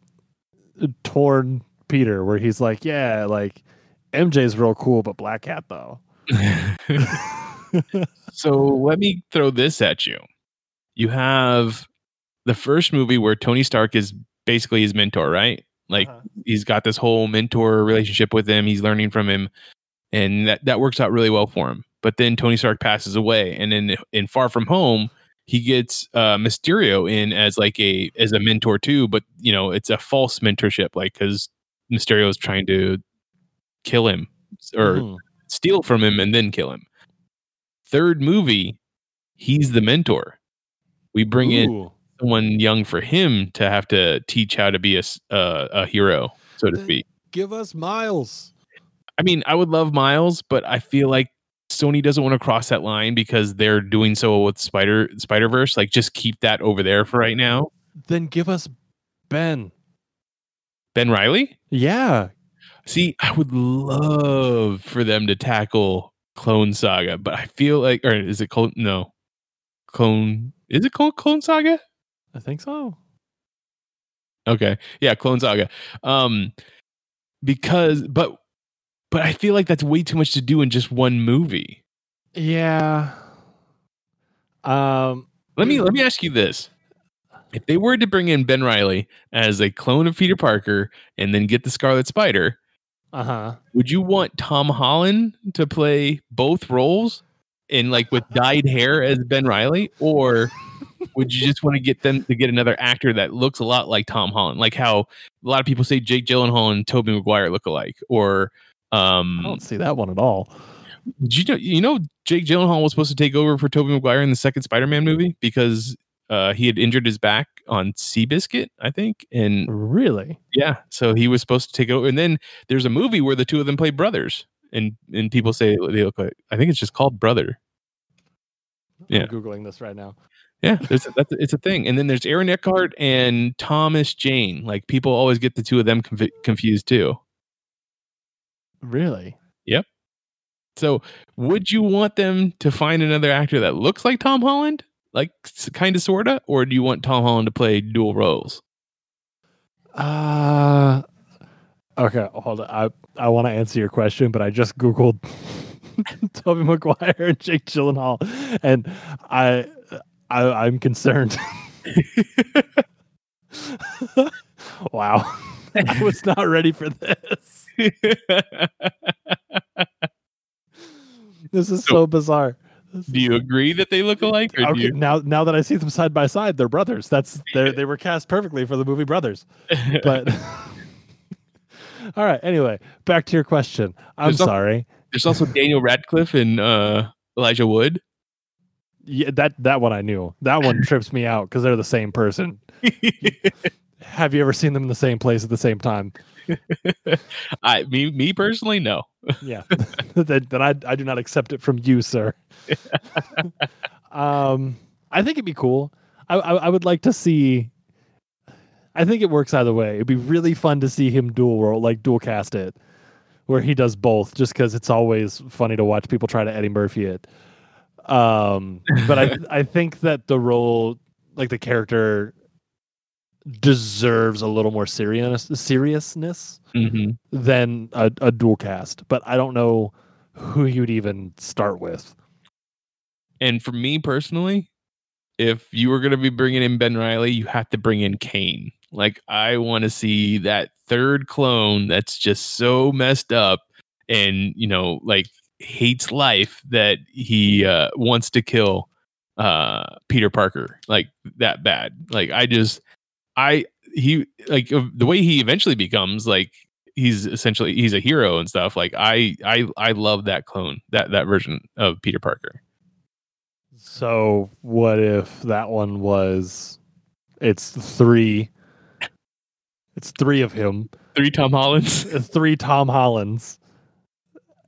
S2: torn peter where he's like yeah like mj's real cool but black cat though
S1: So let me throw this at you. You have the first movie where Tony Stark is basically his mentor, right? Like
S2: Uh-huh.
S1: he's got this whole mentor relationship with him. He's learning from him, and that that works out really well for him. But then Tony Stark passes away, and then in Far From Home, he gets uh, Mysterio in as like a as a mentor too. But you know, it's a false mentorship, like because Mysterio is trying to kill him or
S2: Mhm.
S1: steal from him and then kill him. Third movie, he's the mentor. We bring in someone young for him to have to teach how to be a uh, a hero, so to speak.
S2: give us Miles.
S1: I mean, I would love Miles, but I feel like Sony doesn't want to cross that line because they're doing so with Spider Spider Verse. Like, just keep that over there for right now.
S2: Then give us Ben.
S1: Ben Riley.
S2: Yeah.
S1: See, I would love for them to tackle Clone Saga, but I feel like, or is it Clone? No, Clone. Is it called Clone Saga?
S2: I think so.
S1: Okay. Yeah, Clone Saga. Um because but but I feel like that's way too much to do in just one movie.
S2: Yeah. Um
S1: Let me let me ask you this. If they were to bring in Ben Riley as a clone of Peter Parker and then get the Scarlet Spider,
S2: uh-huh.
S1: would you want Tom Holland to play both roles in like with dyed hair as Ben Riley or would you just want to get them to get another actor that looks a lot like Tom Holland? Like how a lot of people say Jake Gyllenhaal and Tobey Maguire look alike or um
S2: I don't see that one at all.
S1: Did you know you know Jake Gyllenhaal was supposed to take over for Tobey Maguire in the second Spider-Man movie because uh, he had injured his back on Seabiscuit, I think, and
S2: Really?
S1: yeah, so he was supposed to take over. And then there's a movie where the two of them play brothers, and and people say they look like. I think it's just called Brother. Yeah.
S2: I'm googling this right now.
S1: Yeah, there's a, that's it's a thing. And then there's Aaron Eckhart and Thomas Jane. Like people always get the two of them conf- confused too.
S2: Really? Yep.
S1: So, would you want them to find another actor that looks like Tom Holland, like kind of sorta, or do you want Tom Holland to play dual roles?
S2: Uh Okay, hold on. I I want to answer your question, but I just googled Tobey Maguire and Jake Gyllenhaal, and I, I I'm concerned. wow, I was not ready for this. This is so, bizarre.
S1: Do you agree that they look alike, or
S2: Okay,
S1: you?
S2: now now that I see them side by side, they're brothers. That's they they were cast perfectly for the movie Brothers. But all right, anyway, back to your question. I'm
S1: There's
S2: sorry.
S1: There's also Daniel Radcliffe and uh, Elijah Wood.
S2: Yeah, that that one I knew. That one trips me out because they're the same person. Have you ever seen them in the same place at the same time?
S1: I me me personally, no.
S2: Yeah, then, I I do not accept it from you, sir. um, I think it'd be cool. I, I I would like to see. I think it works either way. It'd be really fun to see him dual role, like dual cast it, where he does both. Just because it's always funny to watch people try to Eddie Murphy it. Um, but I I think that the role, like the character, deserves a little more serious seriousness
S1: hmm
S2: than a, a dual cast. But I don't know who you'd even start with.
S1: And for me personally, if you were going to be bringing in Ben Riley, you have to bring in Kane. Like I want to see that third clone that's just so messed up and you know like hates life that he uh, wants to kill uh, Peter Parker like that bad. Like I just I he like the way he eventually becomes like he's essentially he's a hero and stuff. Like I I I love that clone that that version of Peter Parker.
S2: So what if that one was it's three it's three of him,
S1: Three Tom Hollands.
S2: three Tom Hollands.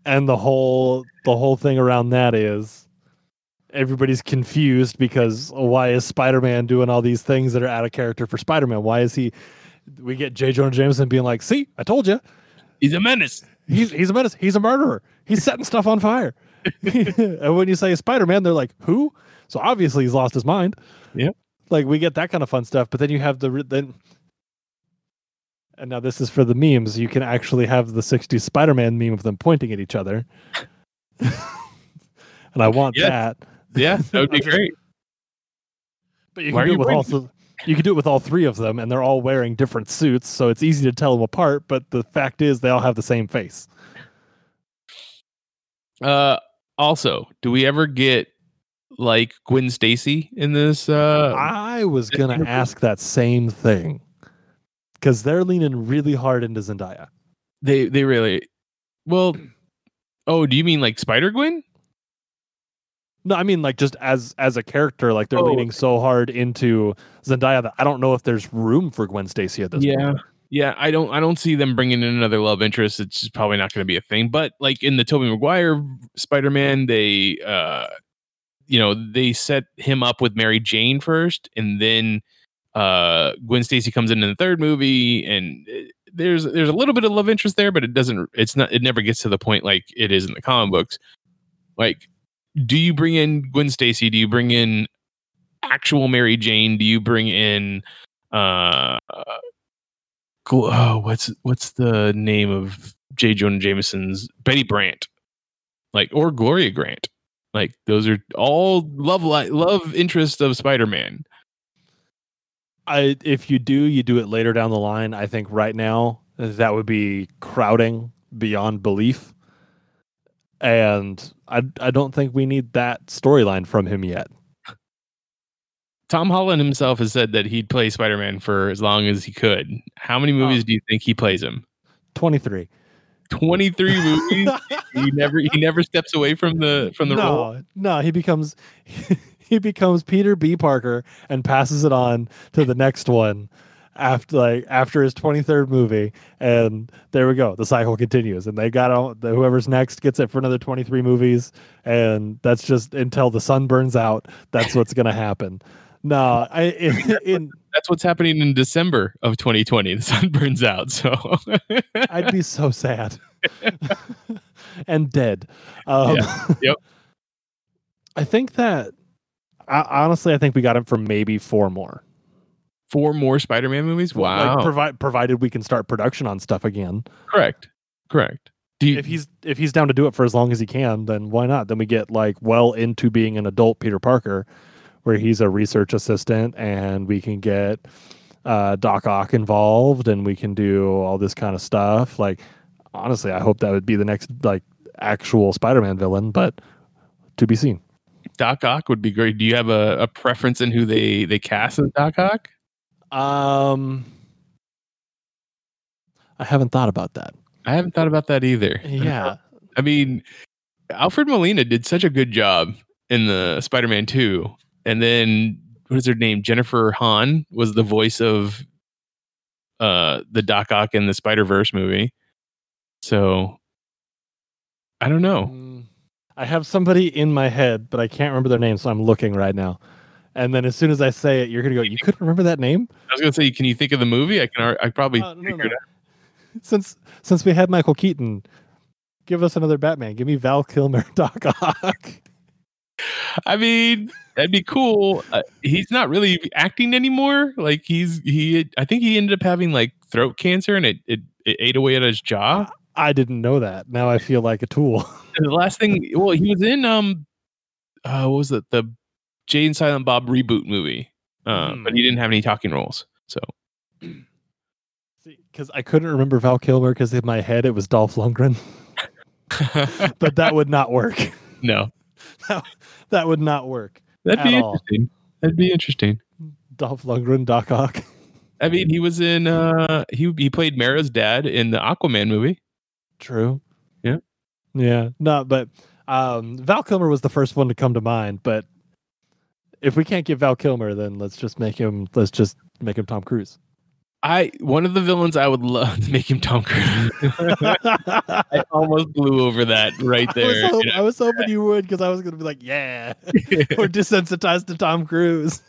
S2: And the whole the whole thing around that is everybody's confused because oh, why is Spider-Man doing all these things that are out of character for Spider-Man? Why is he we get J. Jonah Jameson being like, "See, I told you.
S1: He's a menace.
S2: He's he's a menace. He's a murderer. He's setting stuff on fire." and when you say Spider-Man, they're like, "Who?" So obviously he's lost his mind.
S1: Yeah,
S2: Like we get that kind of fun stuff, but then you have the then and now this is for the memes. You can actually have the 60s Spider-Man meme of them pointing at each other. and I want
S1: Yeah.
S2: that.
S1: Yeah, that would be great.
S2: But you can do it with all th- you can do it with all three of them, and they're all wearing different suits, so it's easy to tell them apart. But the fact is, they all have the same face.
S1: Uh, also, do we ever get like Gwen Stacy in this? Uh,
S2: I was gonna ask that same thing because they're leaning really hard into Zendaya.
S1: they they really well. Oh, do you mean like Spider Gwen?
S2: No, I mean like just as as a character, like they're
S1: Oh,
S2: leaning so hard into Zendaya that I don't know if there's room for Gwen Stacy at this
S1: Yeah.
S2: point.
S1: Yeah, I don't I don't see them bringing in another love interest. It's just probably not going to be a thing. But like in the Tobey Maguire Spider Man, they uh, you know they set him up with Mary Jane first, and then uh, Gwen Stacy comes in in the third movie, and uh, there's there's a little bit of love interest there, but it doesn't. It's not. It never gets to the point like it is in the comic books. Like, do you bring in Gwen Stacy? Do you bring in actual Mary Jane? Do you bring in uh oh, what's what's the name of J. Jonah Jameson's Betty Brant, like or Gloria Grant, like those are all love li- love interest of Spider Man.
S2: I if you do, you do it later down the line. I think right now that would be crowding beyond belief. And I I don't think we need that storyline from him yet.
S1: Tom Holland himself has said that he'd play Spider Man for as long as he could. How many movies do you think he plays him?
S2: 23.
S1: Twenty three movies. he never he never steps away from the from the
S2: no,
S1: role.
S2: No, he becomes he becomes Peter B. Parker and passes it on to the next one after like after his 23rd movie and there we go the cycle continues and they got all the, whoever's next gets it for another 23 movies and that's just until the sun burns out that's what's going to happen no i in, in
S1: That's what's happening in December of 2020. The sun burns out. So
S2: I'd be so sad and dead. Um,
S1: Yep.
S2: I think that I, honestly, I think we got him for maybe four more.
S1: Four more Spider Man movies. Wow.
S2: Like, provi- provided we can start production on stuff again.
S1: Correct. Correct. Do you,
S2: If he's if he's down to do it for as long as he can, then why not? Then we get like well into being an adult Peter Parker, where he's a research assistant, and we can get uh, Doc Ock involved, and we can do all this kind of stuff. Like honestly, I hope that would be the next like actual Spider-Man villain, but to be seen.
S1: Doc Ock would be great. Do you have a, a preference in who they they cast as Doc Ock?
S2: Um, I haven't thought about that.
S1: I haven't thought about that either.
S2: Yeah,
S1: I mean, Alfred Molina did such a good job in the Spider Man 2. And then what is her name? Jennifer Hahn was the voice of uh the Doc Ock in the Spider Verse movie. So I don't know.
S2: Mm, I have somebody in my head, but I can't remember their name, so I'm looking right now. And then as soon as I say it, you're gonna go. You couldn't remember that name?
S1: I was gonna say, can you think of the movie? I can. I probably.
S2: Uh, no, no.
S1: out.
S2: Since since we had Michael Keaton, give us another Batman. Give me Val Kilmer, Doc Ock.
S1: I mean, that'd be cool. Uh, he's not really acting anymore. Like he's he. I think he ended up having like throat cancer, and it it, it ate away at his jaw.
S2: I didn't know that. Now I feel like a tool.
S1: And the last thing, well, he was in um, uh, what was it? The Jay and Silent Bob reboot movie. Uh,
S2: Hmm.
S1: but he didn't have any talking roles. So
S2: Because I couldn't remember Val Kilmer because in my head it was Dolph Lundgren, but that would not work.
S1: no,
S2: that would not work.
S1: that'd be
S2: At all.
S1: interesting. That'd be interesting.
S2: Dolph Lundgren, Doc Ock.
S1: I mean, he was in uh, he he played Mera's dad in the Aquaman movie.
S2: True.
S1: Yeah.
S2: Yeah. No, but um, Val Kilmer was the first one to come to mind. But if we can't get Val Kilmer, then let's just make him. Let's just make him Tom Cruise.
S1: I one of the villains I would love to make him Tom Cruise. I almost blew over that right
S2: I was,
S1: there. you know?
S2: I was hoping you would because I was going to be like, yeah, we're desensitized to Tom Cruise.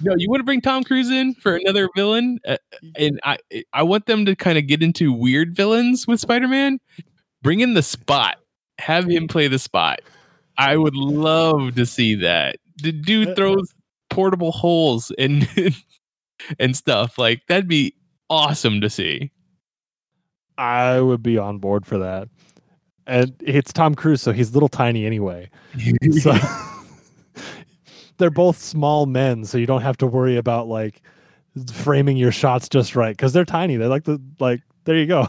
S1: no, you want to bring Tom Cruise in for another villain, uh, and I I want them to kind of get into weird villains with Spider Man. Bring in the Spot, have him play the Spot. I would love to see that. The dude uh, throws portable holes and and stuff like that'd be awesome to see.
S2: I would be on board for that. and it's Tom Cruise, so he's little tiny anyway. So they're both small men, so you don't have to worry about like framing your shots just right because they're tiny. They're like the like. There you go.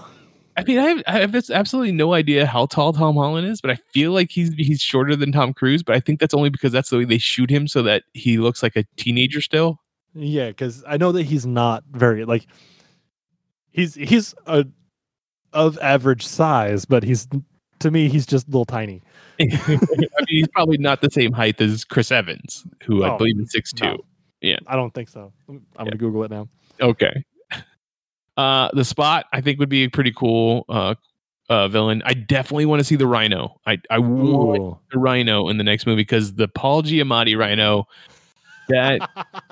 S1: I mean, I have, I have absolutely no idea how tall Tom Holland is, but I feel like he's he's shorter than Tom Cruise. But I think that's only because that's the way they shoot him, so that he looks like a teenager still.
S2: Yeah, because I know that he's not very like he's he's a of average size, but he's to me he's just a little tiny.
S1: I mean, he's probably not the same height as Chris Evans, who I
S2: Oh,
S1: believe is six two.
S2: no. I don't think so. I'm gonna Google it now.
S1: Okay. Uh, the spot I think would be a pretty cool uh, uh villain. I definitely want to see the Rhino. I I want
S2: Ooh.
S1: the Rhino in the next movie because the Paul Giamatti Rhino that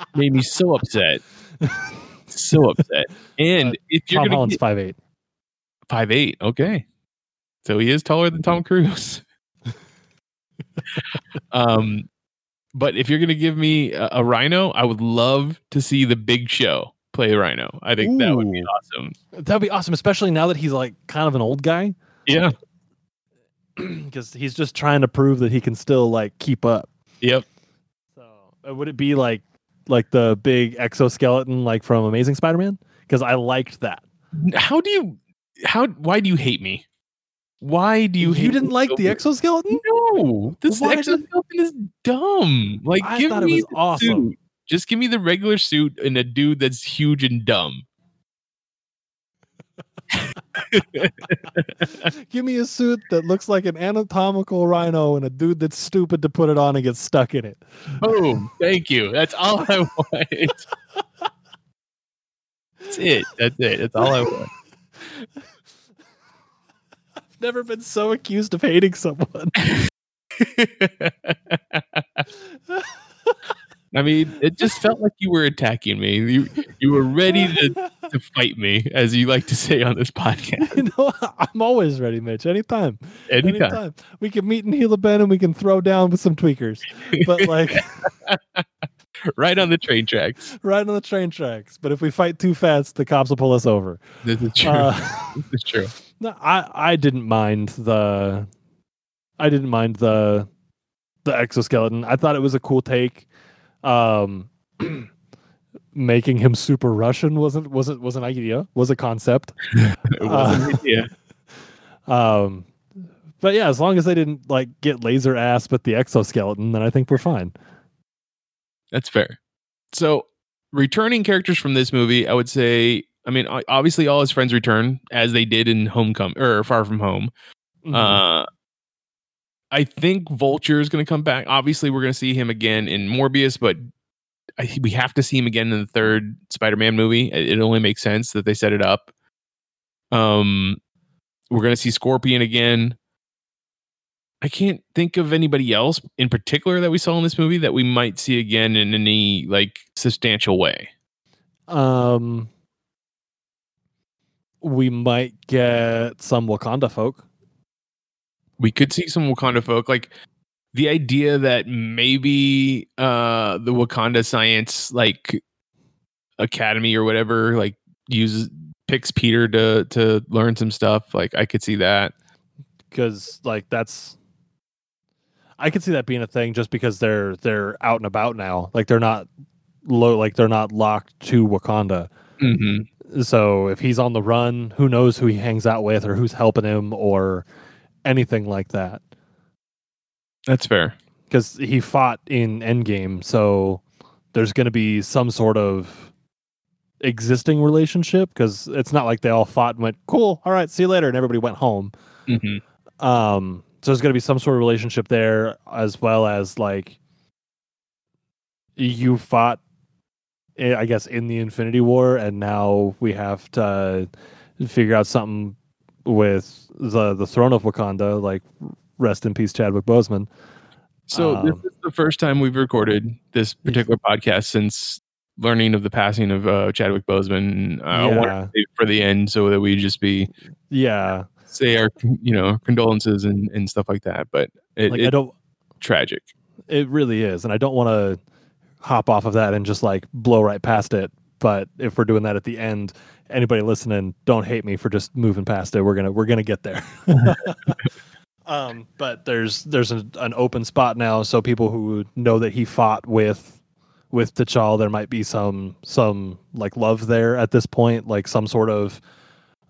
S1: made me so upset, so upset. And if you're
S2: Tom
S1: gonna
S2: Holland's
S1: get
S2: five eight.
S1: five eight, okay, so he is taller than Tom Cruise. um, but if you're gonna give me a, a Rhino, I would love to see the Big Show play Rhino. I think that would be awesome.
S2: That'd be awesome, especially now that he's like kind of an old guy,
S1: Yeah.
S2: because he's just trying to prove that he can still like keep up.
S1: Yep.
S2: So uh, would it be like like the big exoskeleton like from Amazing Spider-Man? Because I liked that.
S1: How do you? How? Why do you hate me? Why do you?
S2: You, didn't
S1: me
S2: like
S1: so
S2: the exoskeleton?
S1: No, this
S2: Why did-
S1: exoskeleton is dumb. Like,
S2: I
S1: give
S2: thought it was awesome.
S1: suit. Just give me the regular suit and a dude that's huge and dumb.
S2: Give me a suit that looks like an anatomical rhino and a dude that's stupid to put it on and get stuck in it.
S1: Boom. Thank you. That's all I want. That's it. That's it. That's all I want.
S2: I've never been so accused of hating someone.
S1: I mean, it just felt like you were attacking me. You you were ready to, to fight me, as you like to say on this podcast.
S2: you know, I'm always ready, Mitch. Anytime.
S1: Anytime.
S2: Anytime. We can meet in Gila Bend and we can throw down with some tweakers. But like
S1: right on the train tracks.
S2: right on the train tracks. But if we fight too fast, the cops will pull us over.
S1: This is true.
S2: Uh,
S1: this is true.
S2: No, I I didn't mind the I didn't mind the the exoskeleton. I thought it was a cool take. Um making him super Russian wasn't wasn't was an idea, was a concept.
S1: It was an
S2: Uh,
S1: idea.
S2: Um but yeah, as long as they didn't like get laser ass but the exoskeleton, then I think we're fine.
S1: That's fair. So, returning characters from this movie, I would say, I mean, obviously all his friends return as they did in Homecoming or Far From Home.
S2: Mhm.
S1: Uh, I think Vulture is going to come back. Obviously, we're going to see him again in Morbius, but I, we have to see him again in the third Spider-Man movie. It, it only makes sense that they set it up. Um, we're going to see Scorpion again. I can't think of anybody else in particular that we saw in this movie that we might see again in any like substantial way.
S2: um we might get some Wakanda folk.
S1: We could see some Wakanda folk. Like the idea that maybe uh the Wakanda Science like Academy or whatever like uses picks Peter to to learn some stuff. Like I could see that.
S2: because like that's I could see that being a thing just because they're they're out and about now. Like they're not low like they're not locked to Wakanda.
S1: Mm-hmm.
S2: So if he's on the run, who knows who he hangs out with or who's helping him or anything like that.
S1: That's fair.
S2: Because he fought in Endgame, so there's going to be some sort of existing relationship because it's not like they all fought and went cool all right see you later and everybody went home
S1: Mm-hmm.
S2: um so there's going to be some sort of relationship there as well as like you fought eh, i guess in the infinity war and now we have to figure out something with the the throne of wakanda like rest in peace chadwick boseman
S1: So this
S2: Um,
S1: is the first time we've recorded this particular podcast since learning of the passing of uh, Chadwick Boseman. Uh,
S2: Yeah.
S1: for the end so that we just be
S2: yeah
S1: say our you know condolences and, and stuff like that. But it,
S2: like i don't
S1: tragic.
S2: it really is and i don't want to hop off of that and just like blow right past it but if we're doing that at the end, anybody listening, don't hate me for just moving past it. We're gonna we're gonna get there. um, but there's there's an, an open spot now, so people who know that he fought with with T'Challa, there might be some some like love there at this point, like some sort of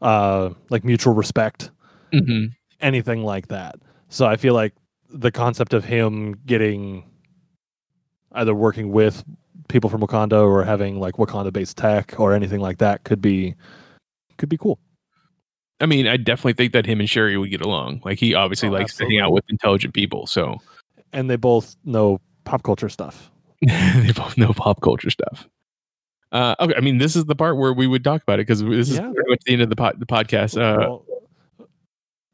S2: uh like mutual respect,
S1: hmm
S2: anything like that. So I feel like the concept of him getting either working with people from Wakanda or having like Wakanda based tech or anything like that could be could be cool.
S1: I mean, I definitely think that him and Shuri would get along. Like he obviously
S2: Oh,
S1: likes to hang out with intelligent people, so
S2: And they both know pop culture stuff.
S1: they both know pop culture stuff. Uh, okay, I mean, this is the part where we would talk about it because this is
S2: Yeah.
S1: pretty much the end of the pod, the podcast. Uh,
S2: Well,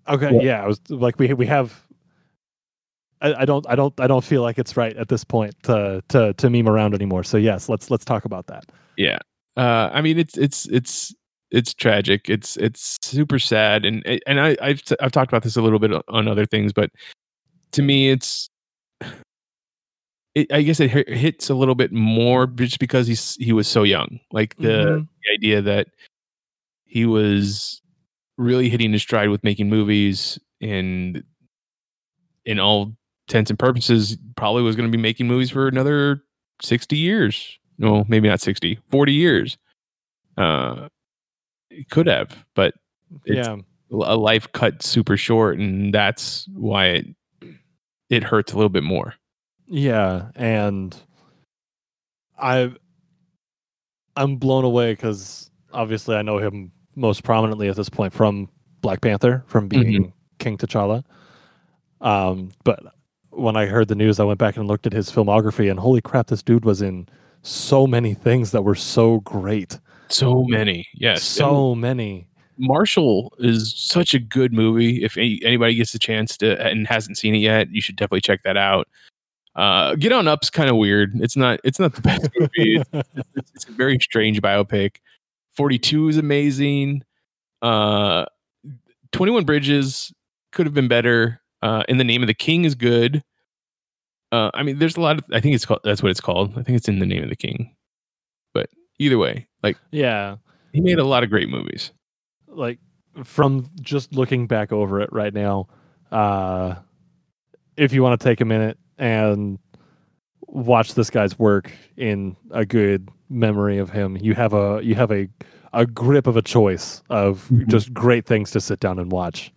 S2: okay,
S1: well-
S2: yeah, I was like we we have. I, I don't I don't I don't feel like it's right at this point to to to meme around anymore. So yes, let's let's talk about that.
S1: yeah, uh, I mean, it's it's it's it's tragic. It's it's super sad, and and I I've t- I've talked about this a little bit on other things, but to me, it's. It, I guess it hit- hits a little bit more just because he's he was so young. Like the
S2: Mhm.
S1: the idea that he was really hitting his stride with making movies and in all intents and purposes probably was going to be making movies for another 60 years. No maybe not 60 40 years. Uh it could have but It's-
S2: yeah,
S1: a life cut super short and that's why it it hurts a little bit more.
S2: Yeah, and I I'm blown away because obviously I know him most prominently at this point from Black Panther, from being King T'Challa. Um, but when I heard the news, I went back and looked at his filmography, and holy crap, this dude was in so many things that were so great.
S1: so many yes
S2: so many.
S1: Marshall is such a good movie. If any, anybody gets a chance to and hasn't seen it yet, you should definitely check that out. Uh, Get on Up's kind of weird. It's not. It's not the best movie. It's, it's, it's a very strange biopic. Forty Two is amazing. Uh, Twenty One Bridges could have been better. Uh, In the Name of the King is good. Uh, I mean, there's a lot of. I think it's called. That's what it's called. I think it's In the Name of the King. But either way, like
S2: yeah,
S1: he made a lot of great movies.
S2: like from just looking back over it right now, uh, if you want to take a minute and watch this guy's work in a good memory of him, you have a you have a a grip of a choice of
S1: Mhm.
S2: just great things to sit down and watch.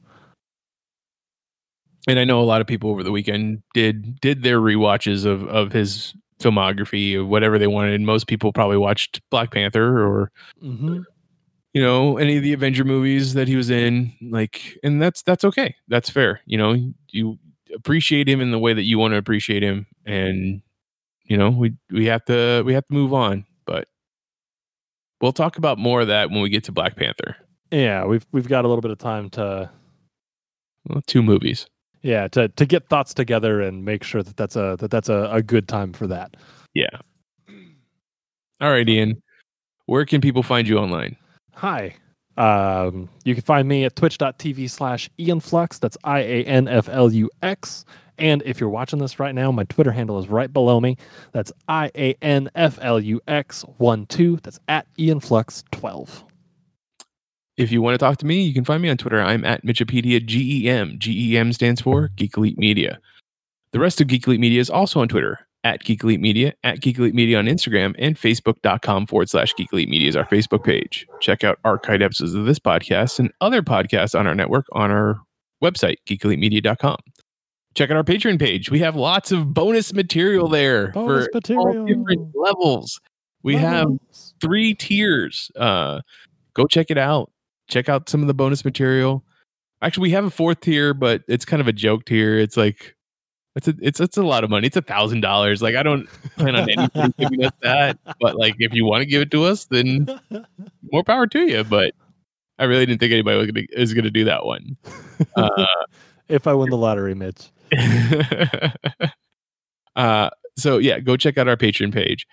S1: And I know a lot of people over the weekend did did their rewatches of of his filmography or whatever they wanted. Most people probably watched Black Panther or
S2: Mm-hmm.
S1: you know any of the Avenger movies that he was in. Like, and that's that's okay. That's fair. You know, you appreciate him in the way that you want to appreciate him, and you know we we have to we have to move on. But we'll talk about more of that when we get to Black Panther.
S2: Yeah, we've we've got a little bit of time to
S1: Well, two movies.
S2: Yeah to to get thoughts together and make sure that that's a that that's a, a good time for that.
S1: Yeah. All right, Ian. Where can people find you online?
S2: Hi. Um, you can find me at twitch.tv slash ianflux. That's I A N F L U X. And if you're watching this right now, my Twitter handle is right below me. That's I A N F L U X 1 2. That's at ianflux12.
S1: If you want to talk to me, you can find me on Twitter. I'm at Mitchipedia GEM. GEM stands for Geek Elite Media. The rest of Geek Elite Media is also on Twitter at Geek Elite Media, at Geek Elite Media on Instagram, and Facebook.com forward slash Geek Elite Media is our Facebook page. Check out archived episodes of this podcast and other podcasts on our network on our website, geekelitemedia.com. Check out our Patreon page. We have lots of bonus material there
S2: Bonus
S1: for all different levels. We have three tiers. Uh, go check it out. Check out some of the bonus material. Actually, we have a fourth tier, but it's kind of a joke tier. It's like it's a it's it's a lot of money. It's a thousand dollars. Like I don't plan on anybody giving us that, but like if you want to give it to us, then more power to you. But I really didn't think anybody was gonna is gonna do that one. Uh,
S2: if I win the lottery, Mitch.
S1: uh, so yeah, go check out our Patreon page.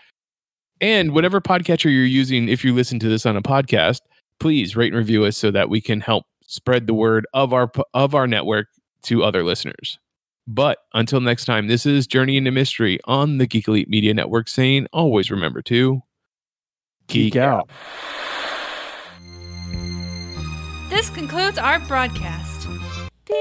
S1: And whatever podcatcher you're using, if you listen to this on a podcast, please rate and review us so that we can help spread the word of our of our network to other listeners. But until next time, this is Journey into Mystery on the Geek Elite Media Network saying always remember to
S2: geek, out.
S3: This concludes our broadcast. Beep.